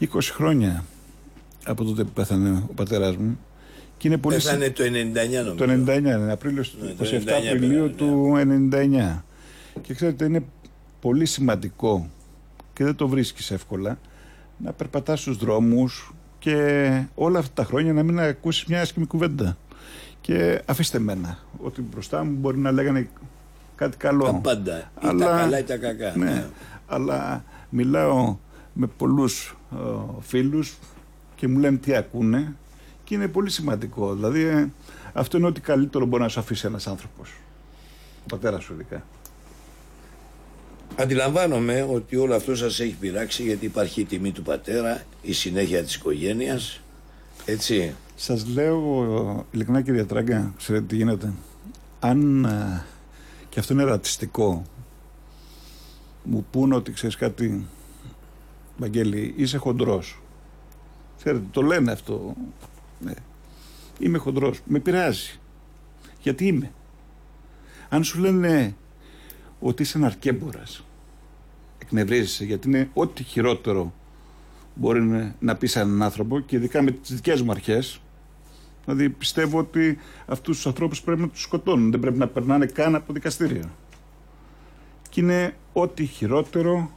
20 χρόνια από τότε που πέθανε ο πατέρας μου. Και είναι πολύ Πέθανε το 99 νομίζω. Το 99, ναι, Απρίλιο, ναι, 27 Απριλίου ναι. του 99. Και ξέρετε, είναι πολύ σημαντικό και δεν το βρίσκεις εύκολα να περπατάς στους δρόμους και όλα αυτά τα χρόνια να μην ακούσεις μια άσχημη κουβέντα. Και αφήστε μένα ότι μπροστά μου μπορεί να λέγανε κάτι καλό. Τα πάντα. Ή τα καλά ή τα κακά. Ναι, ναι. Αλλά μιλάω με πολλούς ε, φίλους και μου λένε τι ακούνε και είναι πολύ σημαντικό. Δηλαδή ε, αυτό είναι ότι καλύτερο μπορεί να σου αφήσει ένας άνθρωπος. Ο πατέρας σου ειδικά. Αντιλαμβάνομαι ότι όλο αυτό σας έχει πειράξει γιατί υπάρχει η τιμή του πατέρα, η συνέχεια της οικογένειας, έτσι. Σας λέω ειλικρινά κύριε Τράγκα, ξέρετε τι γίνεται. Αν ε, και αυτό είναι ρατσιστικό, μου πούνε ότι ξέρεις κάτι, Βαγγέλη, είσαι χοντρός. Ξέρετε, το λένε αυτό. Ναι. Είμαι χοντρός. Με πειράζει. Γιατί είμαι; Αν σου λένε ότι είσαι ένα αρκέμπορας, εκνευρίζεσαι γιατί είναι ό,τι χειρότερο μπορεί να πεις σε έναν άνθρωπο και ειδικά με τις δικές μου αρχές Δηλαδή πιστεύω ότι αυτούς τους ανθρώπους πρέπει να τους σκοτώνουν, δεν πρέπει να περνάνε καν από το δικαστήριο. Και είναι ό,τι χειρότερο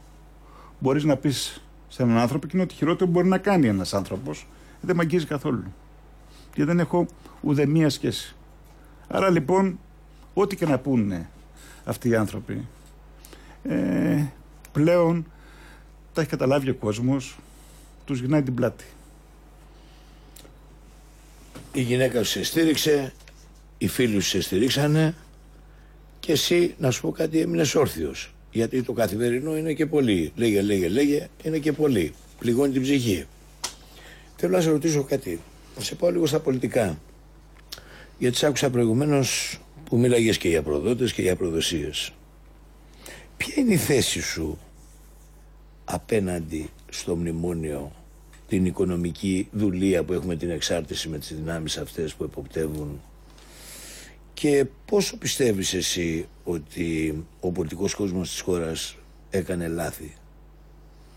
μπορείς να πεις σε έναν άνθρωπο και είναι ό,τι χειρότερο μπορεί να κάνει ένας άνθρωπος. Δεν με αγγίζει καθόλου. Και δεν έχω ούτε μία σχέση. Άρα λοιπόν, ό,τι και να πούνε αυτοί οι άνθρωποι, ε, πλέον τα έχει καταλάβει ο κόσμος, τους γυρνάει την πλάτη η γυναίκα σου σε στήριξε, οι φίλοι σου σε στηρίξανε και εσύ, να σου πω κάτι, έμεινες όρθιος. Γιατί το καθημερινό είναι και πολύ. Λέγε, λέγε, λέγε, είναι και πολύ. Πληγώνει την ψυχή. Θέλω να σε ρωτήσω κάτι. Να σε πάω λίγο στα πολιτικά. Γιατί σ' άκουσα προηγουμένως που μίλαγες και για προδότες και για προδοσίες. Ποια είναι η θέση σου απέναντι στο μνημόνιο την οικονομική δουλεία που έχουμε την εξάρτηση με τις δυνάμεις αυτές που εποπτεύουν και πόσο πιστεύεις εσύ ότι ο πολιτικός κόσμος της χώρας έκανε λάθη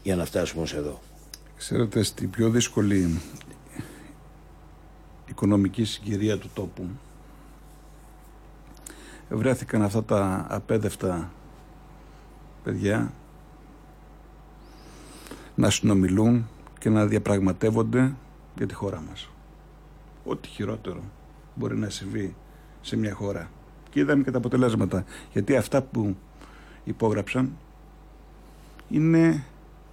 για να φτάσουμε ως εδώ; Ξέρετε, στην πιο δύσκολη οικονομική συγκυρία του τόπου βρέθηκαν αυτά τα απέδευτα παιδιά να συνομιλούν και να διαπραγματεύονται για τη χώρα μας. Ό,τι χειρότερο μπορεί να συμβεί σε μια χώρα. Και είδαμε και τα αποτελέσματα. Γιατί αυτά που υπόγραψαν είναι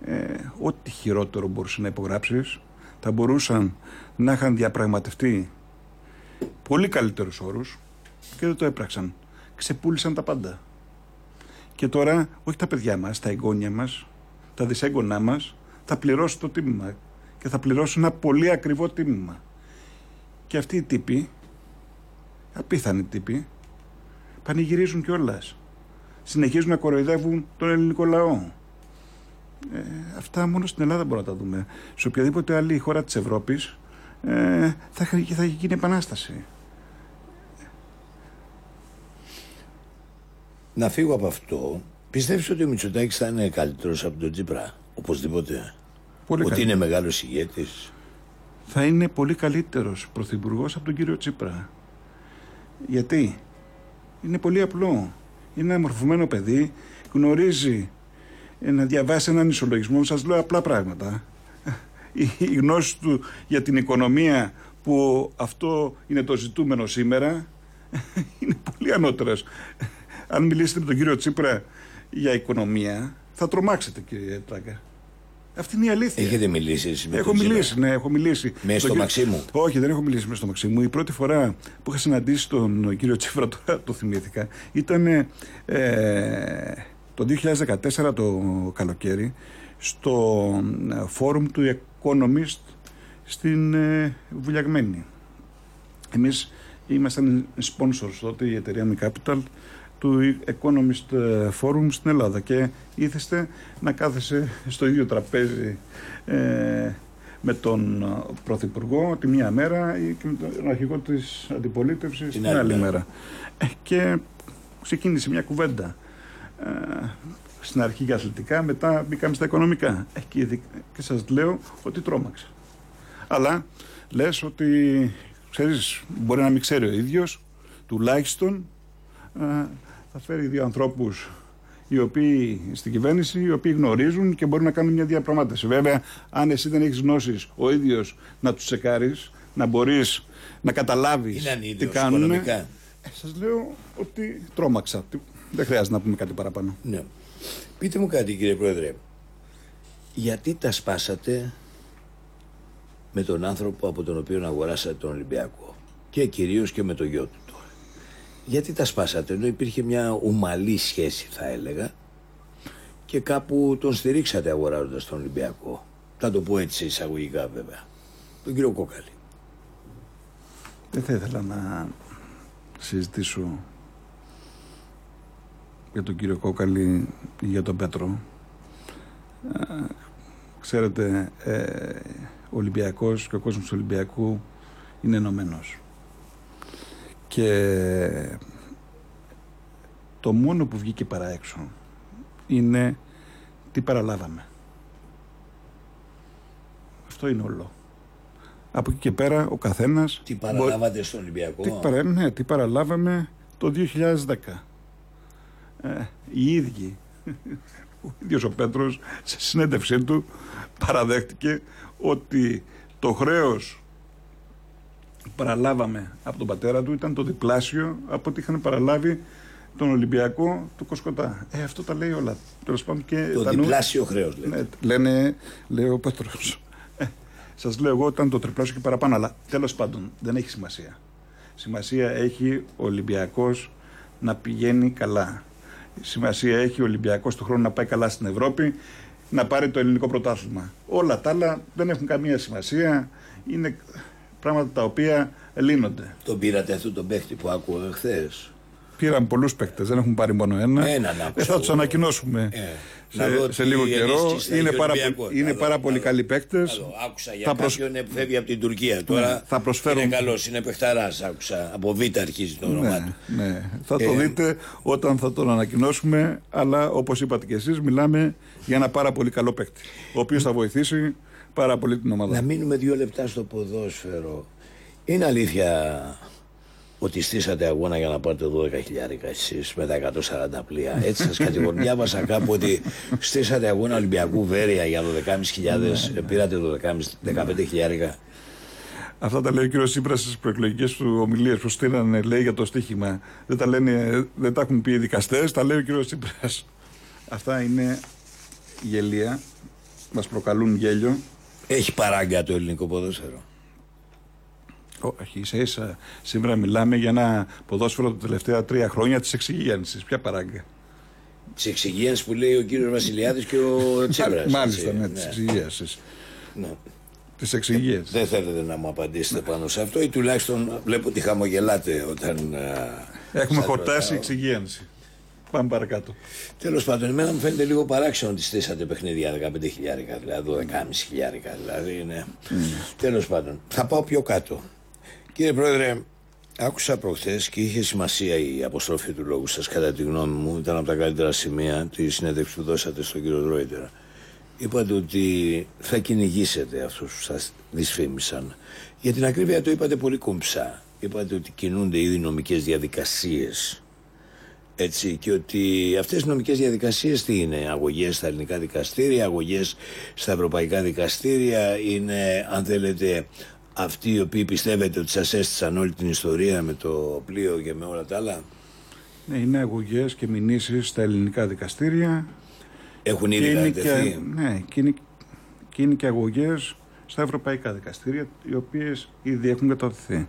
ε, ό,τι χειρότερο μπορούσε να υπογράψεις. Θα μπορούσαν να είχαν διαπραγματευτεί πολύ καλύτερους όρους και δεν το έπραξαν. Ξεπούλησαν τα πάντα. Και τώρα, όχι τα παιδιά μας, τα εγγόνια μας, τα δυσέγγονά μας, θα πληρώσει το τίμημα και θα πληρώσει ένα πολύ ακριβό τίμημα. Και αυτοί οι τύποι, απίθανοι τύποι, πανηγυρίζουν κιόλας. Συνεχίζουν να κοροϊδεύουν τον ελληνικό λαό. Ε, αυτά μόνο στην Ελλάδα μπορούμε να τα δούμε. Σε οποιαδήποτε άλλη χώρα της Ευρώπης ε, θα, θα είχε γίνει επανάσταση. Να φύγω από αυτό. Πιστεύεις ότι ο Μητσοτάκης θα είναι καλύτερος από τον Τσίπρα. Οπωσδήποτε. Πολύ ότι καλή. είναι μεγάλος ηγέτης. θα είναι πολύ καλύτερος πρωθυπουργός από τον κύριο Τσίπρα. Γιατί; Είναι πολύ απλό. Είναι ένα μορφωμένο παιδί, γνωρίζει ε, να διαβάσει έναν ισολογισμό. Σας λέω απλά πράγματα. Η, η γνώση του για την οικονομία που αυτό είναι το ζητούμενο σήμερα είναι πολύ ανώτερος. Αν μιλήσετε με τον κύριο Τσίπρα για οικονομία θα τρομάξετε κύριε Τράγκα. Αυτή είναι η αλήθεια. Έχετε μιλήσει εσείς με Έχω τον Τσίπρα; μιλήσει, ναι, έχω μιλήσει. Με Τον στο κύριο- Μαξίμου; Όχι, δεν έχω μιλήσει με στο Μαξίμου. Η πρώτη φορά που είχα συναντήσει τον κύριο Τσίφρα, τώρα το θυμήθηκα, ήταν ε, το 2014 το καλοκαίρι στο ε, φόρουμ του Economist στην ε, Βουλιαγμένη. Εμείς ήμασταν sponsors τότε η εταιρεία Mi Capital του Economist ε, Forum στην Ελλάδα και ήθεστε να κάθεσαι στο ίδιο τραπέζι ε, με τον ε, Πρωθυπουργό τη μία μέρα ή και με τον αρχηγό της αντιπολίτευσης την, άλλη μέρα. Ε, και ξεκίνησε μια κουβέντα. Ε, στην αρχή για αθλητικά, μετά μπήκαμε στα οικονομικά. Ε, και, ειδι- και σας λέω ότι τρόμαξα. Αλλά λες ότι, ξέρεις, μπορεί να μην ξέρει ο ίδιος, τουλάχιστον ε, θα φέρει δύο ανθρώπους οι οποίοι στην κυβέρνηση, οι οποίοι γνωρίζουν και μπορούν να κάνουν μια διαπραγμάτευση. Βέβαια, αν εσύ δεν έχεις γνώσεις ο ίδιος να τους τσεκάρεις, να μπορείς να καταλάβεις Είναι τι ανίδιος κάνουν. οικονομικά. Ε, σας λέω ότι τρόμαξα. Τι- Δεν χρειάζεται να πούμε κάτι παραπάνω. Ναι. Πείτε μου κάτι κύριε Πρόεδρε. Γιατί τα σπάσατε με τον άνθρωπο από τον οποίο αγοράσατε τον Ολυμπιακό; Και κυρίως και με το γιο του τώρα. Γιατί τα σπάσατε ενώ υπήρχε μια ομαλή σχέση θα έλεγα και κάπου τον στηρίξατε αγοράζοντας τον Ολυμπιακό. Θα το πω έτσι εισαγωγικά βέβαια. Τον κύριο Κόκαλη. Δεν θα ήθελα να συζητήσω για τον κύριο Κόκαλη ή για τον Πέτρο. Ε, Ξέρετε, ε, ο Ολυμπιακός και ο κόσμος του Ολυμπιακού είναι ενωμένος. Και το μόνο που βγήκε παρά έξω είναι τι παραλάβαμε. Αυτό είναι όλο. Από εκεί και πέρα ο καθένας Τι παραλάβατε στον Ολυμπιακό; τι, παρα, ναι, τι παραλάβαμε το 2010. Ε, οι ίδιοι, ο ίδιος ο Πέτρος, σε συνέντευξή του παραδέχτηκε ότι το χρέος που παραλάβαμε από τον πατέρα του ήταν το διπλάσιο από ό,τι είχαν παραλάβει τον Ολυμπιακό του Κοσκοτά. Ε, αυτό τα λέει όλα. Τέλος πάντων και Το τα νου- διπλάσιο χρέος λέτε. ναι, λένε, λέει ο Πέτρος. Ε, σας λέω εγώ ήταν το τριπλάσιο και παραπάνω, αλλά τέλος πάντων δεν έχει σημασία. Σημασία έχει ο Ολυμπιακός να πηγαίνει καλά. Σημασία έχει ο Ολυμπιακός του χρόνου να πάει καλά στην Ευρώπη, να πάρει το ελληνικό πρωτάθλημα. Όλα τα άλλα δεν έχουν καμία σημασία. Είναι πράγματα τα οποία λύνονται. Τον πήρατε αυτό τον παίχτη που άκουγα χθες. Πήραν πολλούς παίκτες, δεν έχουν πάρει μόνο ένα. Έναν άκουσα Ε, θα τους εγώ. ανακοινώσουμε Ε, σε, να δω σε τι λίγο καιρό. ενίσχυση θα Είναι έχει ο πάρα, Ολυμπιακός. πολύ- είναι Να δω, πάρα να πολύ δω. καλοί παίκτες. Καλό. Άκουσα για Θα προσ- κάποιον που φεύγει από την Τουρκία. Τώρα θα προσφέρουν- είναι καλός, είναι παιχταράς. Άκουσα. Από Β αρχίζει το όνομά Ναι, του. ναι. Θα το Ε, δείτε όταν θα τον ανακοινώσουμε. Αλλά όπως είπατε και εσείς, μιλάμε για ένα πάρα πολύ καλό παίκτη. Ο οποίος θα βοηθήσει πάρα πολύ την ομάδα. Να μείνουμε δύο λεπτά στο ποδόσφαιρο. Είναι αλήθεια ότι στήσατε αγώνα για να πάρετε 12 χιλιάρικα εσείς με τα 140 πλοία. Έτσι σας κατηγορούν. Διάβασα κάπου ότι στήσατε αγώνα Ολυμπιακού Βέρεια για 12.500, Ναι, πήρατε 12.500, 15 χιλιάρικα. Αυτά τα λέει ο κύριος Σύπρα στις προεκλογικές του ομιλίες που στείλανε, λέει για το στοίχημα. Δεν τα, λένε, δεν τα έχουν πει οι δικαστές, τα λέει ο κύριος Σύπρα. Αυτά είναι γελία. Μας προκαλούν γέλιο. Έχει παράγκα το ελληνικό ποδόσφαιρο. Όχι, ίσα ίσα. Σήμερα μιλάμε για ένα ποδόσφαιρο τα τελευταία τρία χρόνια της εξυγίανσης. Ποια παράγκα. Της εξυγίανσης που λέει ο κύριος Βασιλιάδης και ο Τσίπρας. Μάλιστα, ναι, της εξυγίανσης. ναι. Της εξυγίανσης. Δεν θέλετε να μου απαντήσετε πάνω σε αυτό ή τουλάχιστον βλέπω ότι χαμογελάτε όταν. α, Έχουμε σας χορτάσει ρωτάω. εξυγίανση. Πάμε παρακάτω. Τέλος πάντων, εμένα μου φαίνεται λίγο παράξενο ότι στήσατε παιχνίδια 15 χιλιάρικα, δηλαδή 12,5 χιλιάρικα. Δηλαδή είναι. Mm. Τέλος πάντων, θα πάω πιο κάτω. Κύριε Πρόεδρε, άκουσα προχθές και είχε σημασία η αποστροφή του λόγου σας, κατά τη γνώμη μου. Ήταν από τα καλύτερα σημεία της συνέντευξης που δώσατε στον κύριο Δρόιτερ. Είπατε ότι θα κυνηγήσετε αυτούς που σας δυσφήμισαν. Για την ακρίβεια το είπατε πολύ κομψά. Είπατε ότι κινούνται ήδη νομικές διαδικασίες έτσι, και ότι αυτές οι νομικές διαδικασίες τι είναι, αγωγές στα ελληνικά δικαστήρια, αγωγές στα ευρωπαϊκά δικαστήρια, είναι αν θέλετε αυτοί οι οποίοι πιστεύετε ότι σας έστησαν όλη την ιστορία με το πλοίο και με όλα τα άλλα; Ναι, είναι αγωγές και μηνύσεις στα ελληνικά δικαστήρια. Έχουν ήδη κατατεθεί; Ναι, και είναι, και είναι και αγωγές στα ευρωπαϊκά δικαστήρια, οι οποίες ήδη έχουν κατατεθεί.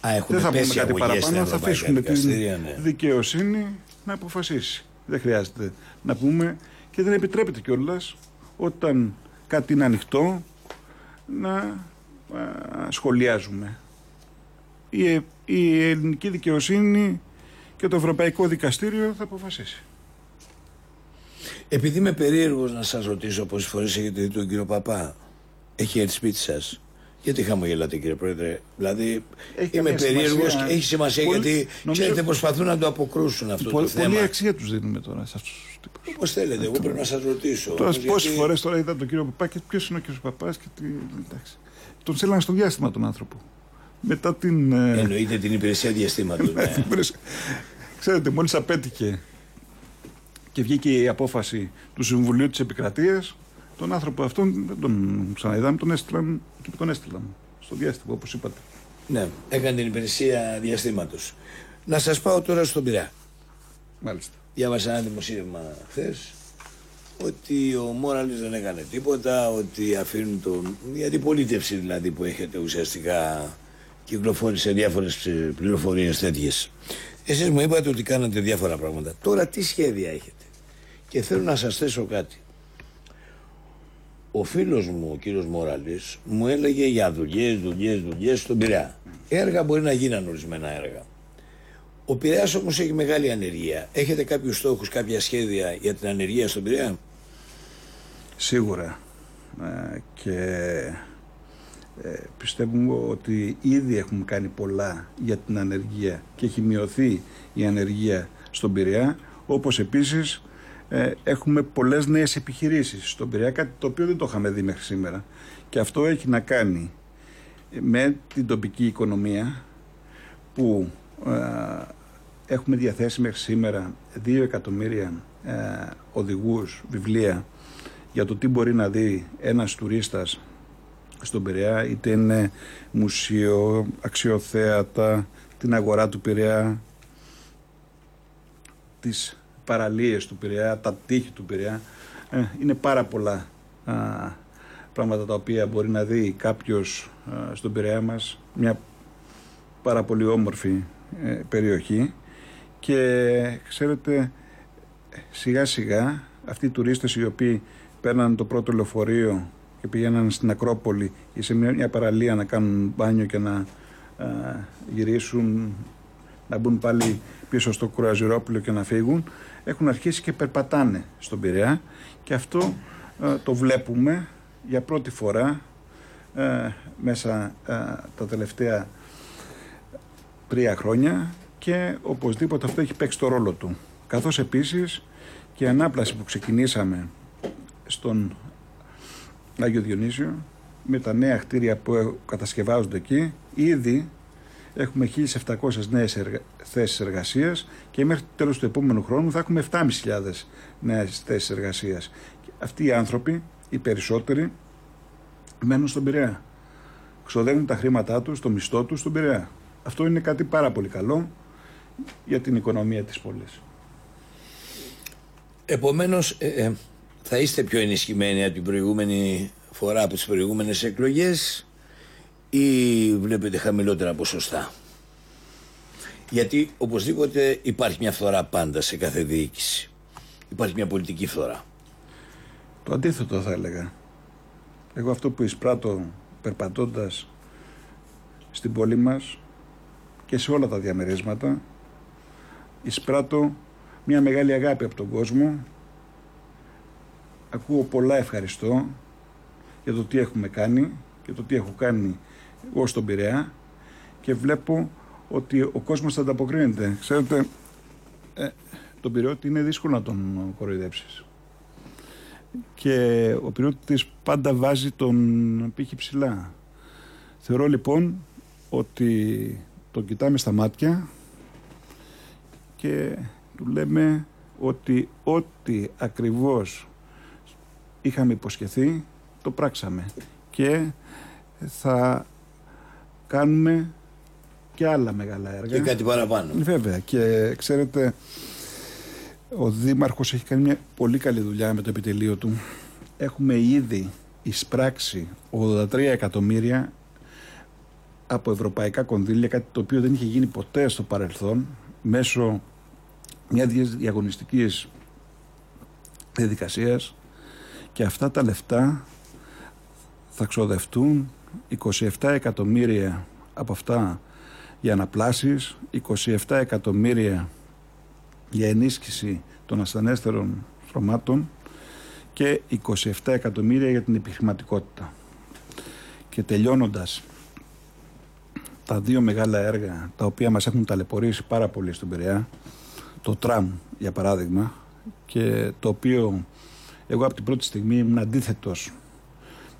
Α, Δεν θα πούμε κάτι παραπάνω, θα αφήσουμε την ναι. δικαιοσύνη να αποφασίσει. Δεν χρειάζεται να πούμε και δεν επιτρέπεται κιόλας όταν κάτι είναι ανοιχτό να σχολιάζουμε. Η, η ελληνική δικαιοσύνη και το Ευρωπαϊκό Δικαστήριο θα αποφασίσει. Επειδή είμαι περίεργος να σας ρωτήσω πόσες φορές έχετε δει τον κύριο Παπά, έχει έρθει σπίτι σας; Γιατί χαμογελάτε κύριε Πρόεδρε; Δηλαδή έχει είμαι περίεργος και έχει σημασία πολύ, γιατί νομίζω... ξέρετε προσπαθούν να το αποκρούσουν αυτό πολύ, το θέμα. Πολύ αξία τους δίνουμε τώρα σε αυτούς τους τύπους. Όπως θέλετε, εγώ πρέπει να σας ρωτήσω. Τώρα γιατί... πόσες φορές τώρα είδα τον κύριο Παπά και ποιος είναι ο κύριος Παπάς και τι. Εντάξει. Τον στέλναν στο διάστημα τον άνθρωπο. Μετά την. Ε, Εννοείται την υπηρεσία διαστήματος. ναι. Ξέρετε, μόλις απέτυχε και βγήκε η απόφαση του Συμβουλίου της Επικρατείας, τον άνθρωπο αυτόν δεν τον ξαναείδαμε, τον έστειλαν εκεί που τον έστειλαν. Στο διάστημα, όπως είπατε. Ναι, έκανε την υπηρεσία διαστήματος. Να σας πάω τώρα στον Πειραιά. Μάλιστα. Διάβασα ένα δημοσίευμα χθες ότι ο Μόραλης δεν έκανε τίποτα, ότι αφήνουν τον. η αντιπολίτευση δηλαδή που έχετε ουσιαστικά κυκλοφόρησε διάφορες πληροφορίες τέτοιες. Εσείς μου είπατε ότι κάνατε διάφορα πράγματα. Τώρα τι σχέδια έχετε; Και θέλω να σας θέσω κάτι ο φίλος μου, ο κύριος Μοραλής, μου έλεγε για δουλειές, δουλειές, δουλειές στον Πειραιά. Έργα μπορεί να γίναν ορισμένα έργα. Ο Πειραιάς όμως έχει μεγάλη ανεργία. Έχετε κάποιους στόχους, κάποια σχέδια για την ανεργία στον Πειραιά; Σίγουρα. Ε, και ε, πιστεύουμε ότι ήδη έχουμε κάνει πολλά για την ανεργία και έχει μειωθεί η ανεργία στον Πειραιά, όπως επίσης ε, έχουμε πολλές νέες επιχειρήσεις στον Πειραιά, κάτι το οποίο δεν το είχαμε δει μέχρι σήμερα. Και αυτό έχει να κάνει με την τοπική οικονομία που ε, έχουμε διαθέσει μέχρι σήμερα 2 εκατομμύρια ε, οδηγούς, βιβλία για το τι μπορεί να δει ένας τουρίστας στον Πειραιά είτε είναι μουσείο, αξιοθέατα, την αγορά του Πειραιά, τις παραλίες του Πειραιά, τα τείχη του Πειραιά. Ε, είναι πάρα πολλά α, πράγματα τα οποία μπορεί να δει κάποιος α, στον Πειραιά μας. Μια πάρα πολύ όμορφη ε, περιοχή και ξέρετε σιγά σιγά αυτοί οι τουρίστες οι οποίοι παίρναν το πρώτο λεωφορείο και πηγαίναν στην Ακρόπολη ή σε μια, παραλία να κάνουν μπάνιο και να γυρίσουν να μπουν πάλι πίσω στο κουραζιρόπουλο και να φύγουν έχουν αρχίσει και περπατάνε στον Πειραιά και αυτό ε, το βλέπουμε για πρώτη φορά ε, μέσα ε, τα τελευταία τρία χρόνια και οπωσδήποτε αυτό έχει παίξει το ρόλο του. Καθώς επίσης και η ανάπλαση που ξεκινήσαμε στον Άγιο Διονύσιο με τα νέα κτίρια που κατασκευάζονται εκεί ήδη έχουμε 1.700 νέες εργα... θέσεις εργασίας και μέχρι το τέλος του επόμενου χρόνου θα έχουμε 7.500 νέες θέσεις εργασίας. Αυτοί οι άνθρωποι, οι περισσότεροι, μένουν στον Πειραιά. Ξοδεύουν τα χρήματά τους, το μισθό τους στον Πειραιά. Αυτό είναι κάτι πάρα πολύ καλό για την οικονομία της πόλης. Επομένως, ε, ε, θα είστε πιο ενισχυμένοι από την προηγούμενη φορά από τις προηγούμενες εκλογές ή βλέπετε χαμηλότερα ποσοστά; Γιατί οπωσδήποτε υπάρχει μια φθορά πάντα σε κάθε διοίκηση. Υπάρχει μια πολιτική φθορά. Το αντίθετο θα έλεγα. Εγώ αυτό που εισπράττω περπατώντας στην πόλη μας και σε όλα τα διαμερίσματα εισπράττω μια μεγάλη αγάπη από τον κόσμο. Ακούω πολλά ευχαριστώ για το τι έχουμε κάνει και το τι έχω κάνει εγώ στον Πειραιά και βλέπω ότι ο κόσμος θα ανταποκρίνεται. Ξέρετε, ε, τον Πειραιώτη είναι δύσκολο να τον κοροϊδέψεις. Και ο Πειραιώτης πάντα βάζει τον πύχη ψηλά. Θεωρώ λοιπόν ότι τον κοιτάμε στα μάτια και του λέμε ότι ό,τι ακριβώς είχαμε υποσχεθεί το πράξαμε και θα κάνουμε και άλλα μεγάλα έργα. Και κάτι παραπάνω. Βέβαια και ξέρετε ο Δήμαρχος έχει κάνει μια πολύ καλή δουλειά με το επιτελείο του. Έχουμε ήδη εισπράξει 83 εκατομμύρια από ευρωπαϊκά κονδύλια, κάτι το οποίο δεν είχε γίνει ποτέ στο παρελθόν, μέσω μιας διαγωνιστικής διαδικασίας και αυτά τα λεφτά θα ξοδευτούν 27 εκατομμύρια από αυτά για αναπλάσεις, 27 εκατομμύρια για ενίσχυση των ασθενέστερων στρωμάτων και 27 εκατομμύρια για την επιχειρηματικότητα. Και τελειώνοντας τα δύο μεγάλα έργα τα οποία μας έχουν ταλαιπωρήσει πάρα πολύ στον Πειραιά το τραμ για παράδειγμα και το οποίο εγώ από την πρώτη στιγμή ήμουν αντίθετος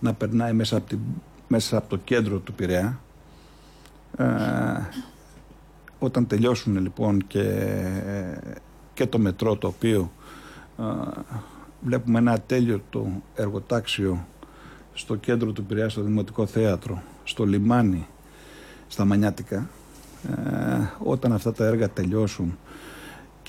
να περνάει μέσα από, μέσα από το κέντρο του Πειραιά ε, όταν τελειώσουν λοιπόν και, και το μετρό το οποίο ε, βλέπουμε ένα ατέλειωτο εργοτάξιο στο κέντρο του Πειραιά, στο Δημοτικό Θέατρο, στο λιμάνι, στα Μανιάτικα. Ε, όταν αυτά τα έργα τελειώσουν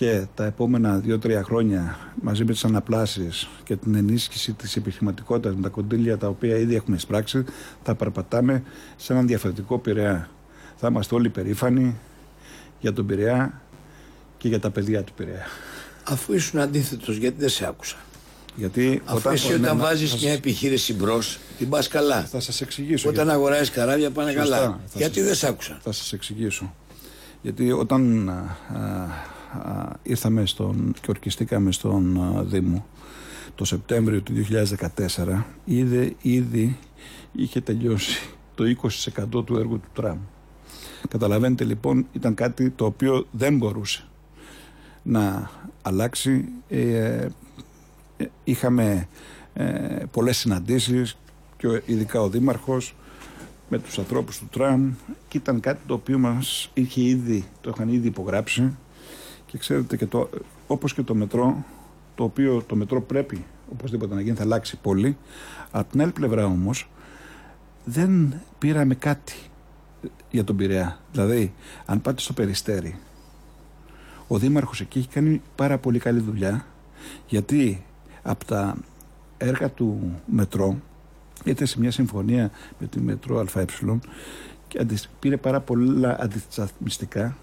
και τα επόμενα δύο-τρία χρόνια μαζί με τις αναπλάσεις και την ενίσχυση της επιχειρηματικότητας με τα κοντήλια τα οποία ήδη έχουμε εισπράξει θα περπατάμε σε έναν διαφορετικό Πειραιά. Θα είμαστε όλοι περήφανοι για τον Πειραιά και για τα παιδιά του Πειραιά. Αφού ήσουν αντίθετος γιατί δεν σε άκουσα; Γιατί Αφού όταν, εσύ όταν βάζεις μια επιχείρηση μπρος, την πας καλά. Θα σας εξηγήσω. Όταν γιατί... αγοράζεις καράβια πάνε Σωστά. καλά. γιατί σας... δεν σ' άκουσα; Θα σας εξηγήσω. Γιατί όταν α, α, ήρθαμε στον, και ορκιστήκαμε στον α, Δήμο το Σεπτέμβριο του 2014, είδε, ήδη είχε τελειώσει το 20% του έργου του τραμ. Καταλαβαίνετε λοιπόν ήταν κάτι το οποίο δεν μπορούσε να αλλάξει. Ε, είχαμε ε, πολλές συναντήσεις και ειδικά ο Δήμαρχος με τους ανθρώπους του τραμ και ήταν κάτι το οποίο μας είχε ήδη, το είχαν ήδη υπογράψει και ξέρετε και το, όπως και το μετρό το οποίο το μετρό πρέπει οπωσδήποτε να γίνει θα αλλάξει πολύ. Από την άλλη πλευρά όμως δεν πήραμε κάτι για τον Πειραιά. Δηλαδή αν πάτε στο Περιστέρι ο Δήμαρχος εκεί έχει κάνει πάρα πολύ καλή δουλειά γιατί από τα έργα του Μετρό ήρθε σε μια συμφωνία με τη Μετρό ΑΕ και πήρε πάρα πολλά αντισταθμιστικά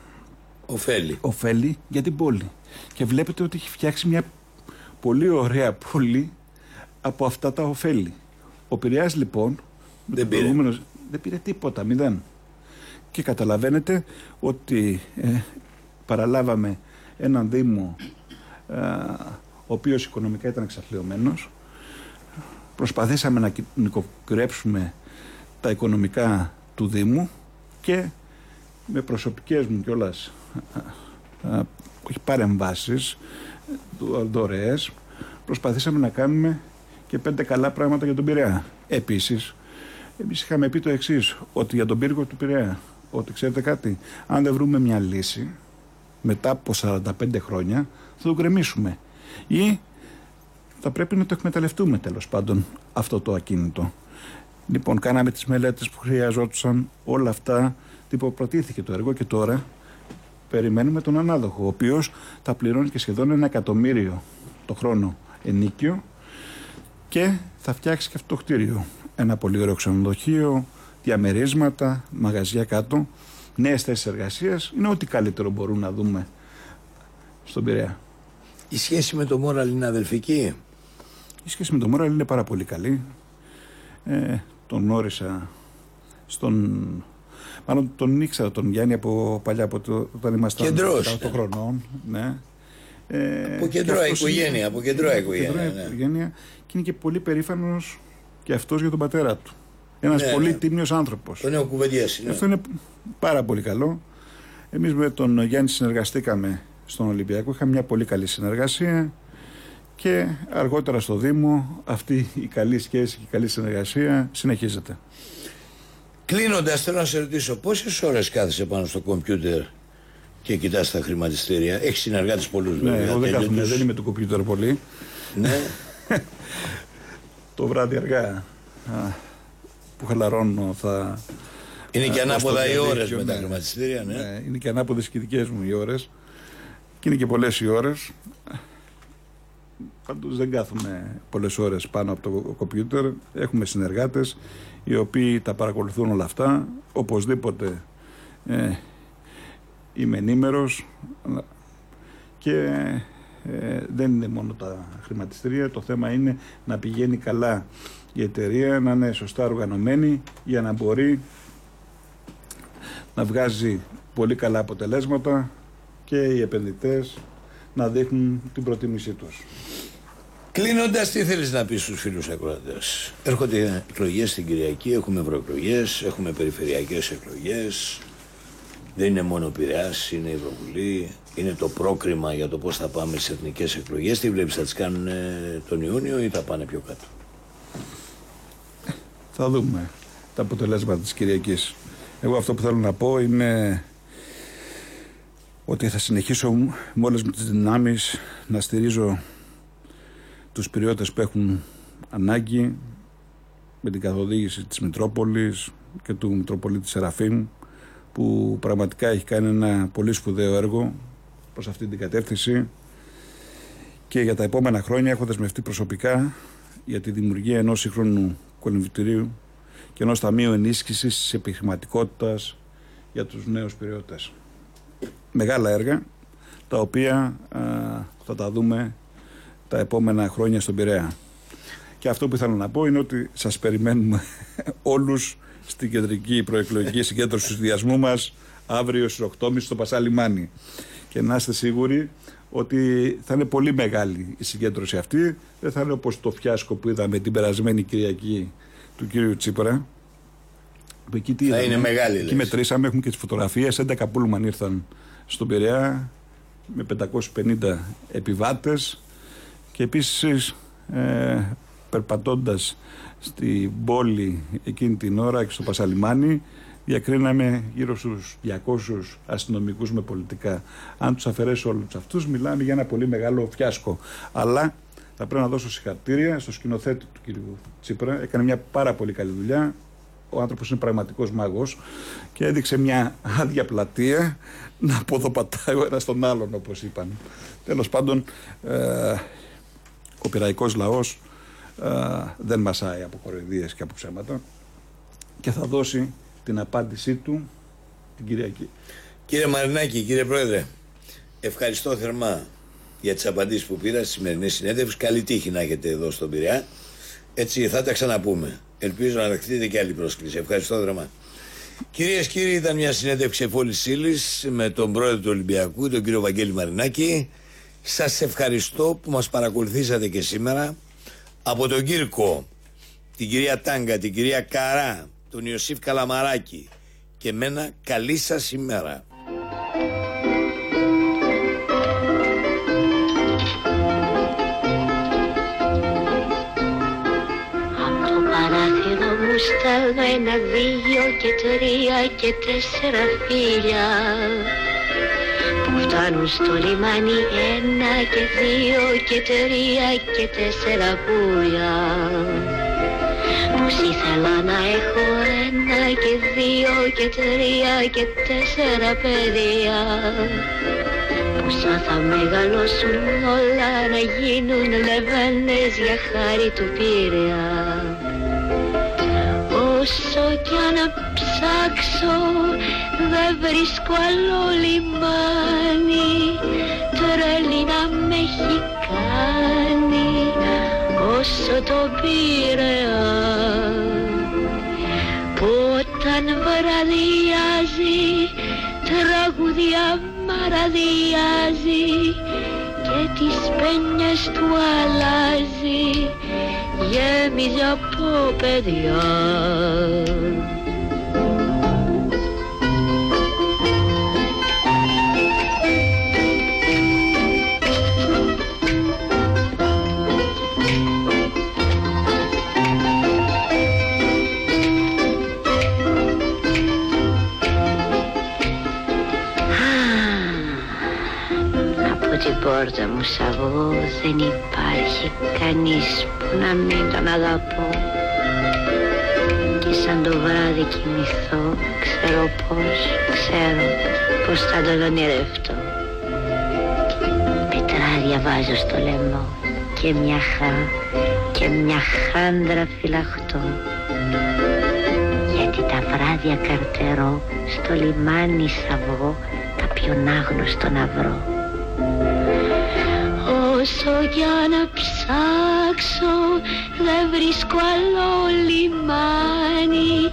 Οφέλη. Οφέλη για την πόλη. Και βλέπετε ότι έχει φτιάξει μια πολύ ωραία πόλη από αυτά τα ωφέλη. Ο Πειραιάς λοιπόν δεν πήρε. δεν πήρε τίποτα, μηδέν. Και καταλαβαίνετε ότι ε, παραλάβαμε έναν Δήμο ε, ο οποίος οικονομικά ήταν εξαθλειωμένος. Προσπαθήσαμε να νοικοκυρέψουμε τα οικονομικά του Δήμου και με προσωπικές μου κιόλας όχι παρεμβάσεις δωρεές προσπαθήσαμε να κάνουμε και πέντε καλά πράγματα για τον Πειραιά. Επίσης, εμείς είχαμε πει το εξής ότι για τον πύργο του Πειραιά, ότι ξέρετε κάτι, αν δεν βρούμε μια λύση μετά από 45 χρόνια θα το γκρεμίσουμε ή θα πρέπει να το εκμεταλλευτούμε τέλος πάντων αυτό το ακίνητο. Λοιπόν, κάναμε τις μελέτες που χρειαζόντουσαν όλα αυτά, τυποπροτήθηκε το έργο και τώρα περιμένουμε τον ανάδοχο, ο οποίος θα πληρώνει και σχεδόν ένα εκατομμύριο το χρόνο ενίκιο και θα φτιάξει και αυτό το κτίριο. Ένα πολύ ωραίο ξενοδοχείο, διαμερίσματα, μαγαζιά κάτω, νέες θέσεις εργασίας, είναι ό,τι καλύτερο μπορούμε να δούμε στον Πειραιά. Η σχέση με το Μόραλ είναι αδελφική; Η σχέση με το Μόραλ είναι πάρα πολύ καλή. Ε, τον γνώρισα στον Μάλλον τον ήξερα τον Γιάννη από παλιά, από το, όταν ήμασταν Κεντρός. 18 χρονών. Ναι. Ε, από κεντρώα οικογένεια, από κεντρώα οικογένεια. Ναι. οικογένεια και είναι και πολύ περήφανος και αυτός για τον πατέρα του. Ένας ναι, πολύ ναι. τίμιος άνθρωπος. Το νέο κουβεντιάσει. Ναι. Αυτό είναι πάρα πολύ καλό. Εμείς με τον Γιάννη συνεργαστήκαμε στον Ολυμπιακό. Είχαμε μια πολύ καλή συνεργασία και αργότερα στο Δήμο αυτή η καλή σχέση και η καλή συνεργασία συνεχίζεται. Κλείνοντας, θέλω να σε ρωτήσω πόσες ώρες κάθεσαι πάνω στο κομπιούτερ και κοιτάς τα χρηματιστήρια; Έχεις συνεργάτε πολλούς ναι, βέβαια. Εγώ δεν, κάθομαι, δεν είμαι το κομπιούτερ πολύ. Ναι. το βράδυ αργά που χαλαρώνω θα. Είναι και ανάποδα οι ώρες με τα ναι. χρηματιστήρια, ναι. ναι. Είναι και ανάποδες και δικές μου οι ώρες. Και είναι και πολλές οι ώρες. Πάντως δεν κάθομαι πολλές ώρες πάνω από το κομπιούτερ. Έχουμε συνεργάτες οι οποίοι τα παρακολουθούν όλα αυτά. Οπωσδήποτε ε, είμαι ενήμερος και ε, δεν είναι μόνο τα χρηματιστήρια. Το θέμα είναι να πηγαίνει καλά η εταιρεία, να είναι σωστά οργανωμένη για να μπορεί να βγάζει πολύ καλά αποτελέσματα και οι επενδυτές να δείχνουν την προτίμησή τους. Κλείνοντας, τι θέλεις να πεις στους φίλους ακροατές; Έρχονται εκλογές στην Κυριακή, έχουμε ευρωεκλογές, έχουμε περιφερειακές εκλογές. Δεν είναι μόνο ο Πειραιάς, είναι η Ευρωβουλή, είναι το πρόκριμα για το πώς θα πάμε στις εθνικές εκλογές. Τι βλέπεις, θα τις κάνουν τον Ιούνιο ή θα πάνε πιο κάτω; Θα δούμε τα αποτελέσματα της Κυριακής. Εγώ αυτό που θέλω να πω είναι ότι θα συνεχίσω με όλες τις δυνάμεις να στηρίζω τους πυριώτες που έχουν ανάγκη με την καθοδήγηση της Μητρόπολης και του Μητροπολίτη Σεραφείμ που πραγματικά έχει κάνει ένα πολύ σπουδαίο έργο προς αυτή την κατεύθυνση και για τα επόμενα χρόνια έχω δεσμευτεί προσωπικά για τη δημιουργία ενός σύγχρονου κολυμβητηρίου και ενός ταμείου ενίσχυσης της επιχειρηματικότητας για τους νέους περιώτες. Μεγάλα έργα τα οποία θα τα δούμε τα επόμενα χρόνια στον Πειραιά. Και αυτό που ήθελα να πω είναι ότι σας περιμένουμε όλους στην κεντρική προεκλογική συγκέντρωση του συνδυασμού μας αύριο στις 8.30 στο Πασάλιμάνι. Και να είστε σίγουροι ότι θα είναι πολύ μεγάλη η συγκέντρωση αυτή. Δεν θα είναι όπως το φιάσκο που είδαμε την περασμένη Κυριακή του κύριου Τσίπρα. Εκεί τι θα είναι μεγάλη. Εκεί μετρήσαμε, έχουμε και τις φωτογραφίες. 11 πούλμαν ήρθαν στον Πειραιά με 550 επιβάτες και επίσης ε, περπατώντας στην πόλη εκείνη την ώρα και στο Πασαλιμάνι διακρίναμε γύρω στους 200 αστυνομικούς με πολιτικά. Αν τους αφαιρέσω όλους αυτούς μιλάμε για ένα πολύ μεγάλο φιάσκο. Αλλά θα πρέπει να δώσω συγχαρητήρια στο σκηνοθέτη του κ. Τσίπρα. Έκανε μια πάρα πολύ καλή δουλειά. Ο άνθρωπος είναι πραγματικός μάγος και έδειξε μια άδεια πλατεία να αποδοπατάει ο ένας τον άλλον όπως είπαν. Τέλος πάντων, ε, ο πειραϊκός λαός ε, δεν μασάει από κοροϊδίες και από ψέματα και θα δώσει την απάντησή του την Κυριακή. Κύριε Μαρινάκη, κύριε Πρόεδρε, ευχαριστώ θερμά για τις απαντήσεις που πήρα στη σημερινή συνέντευξη. Καλή τύχη να έχετε εδώ στον Πειραιά. Έτσι θα τα ξαναπούμε. Ελπίζω να δεχτείτε και άλλη πρόσκληση. Ευχαριστώ θερμά. Κυρίες και κύριοι, ήταν μια συνέντευξη εφόλης ύλη με τον πρόεδρο του Ολυμπιακού, τον κύριο Βαγγέλη Μαρινάκη. Σας ευχαριστώ που μας παρακολουθήσατε και σήμερα από τον Κύρκο, την κυρία Τάγκα, την κυρία Καρά, τον Ιωσήφ Καλαμαράκη και μένα καλή σας ημέρα. Από το παράθυρο μου στέλνω ένα, δύο και τρία και τέσσερα φίλια φτάνουν στο λιμάνι ένα και δύο και τρία και τέσσερα πουλιά. Πως ήθελα να έχω ένα και δύο και τρία και τέσσερα παιδιά. Πόσα θα μεγαλώσουν όλα να γίνουν λεβένες για χάρη του Πειραιά Όσο κι αν ψάξω δεν βρίσκω άλλο λιμάνι. Τρέλη να με έχει κάνει όσο το Πειραιά που όταν βραδιά τραγουδία μαραδιάζει και τις πένιες του αλλάζει γέμιζε από παιδιά πόρτα μου σ' αυγό δεν υπάρχει κανείς που να μην τον αγαπώ. Και σαν το βράδυ κοιμηθώ ξέρω πως, ξέρω πως θα τον ονειρευτώ. Πετράδια βάζω στο λαιμό και μια χά και μια χάντρα φυλαχτώ. Γιατί τα βράδια καρτερώ στο λιμάνι σ' αυγό κάποιον άγνωστο να βρω Όσο για να ψάξω δεν βρίσκω άλλο λιμάνι.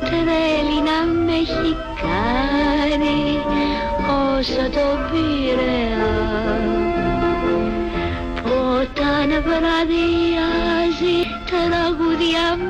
Τρέλη να με έχει κάνει όσο το πειραιάν Όταν βραδιάζει τραγουδιά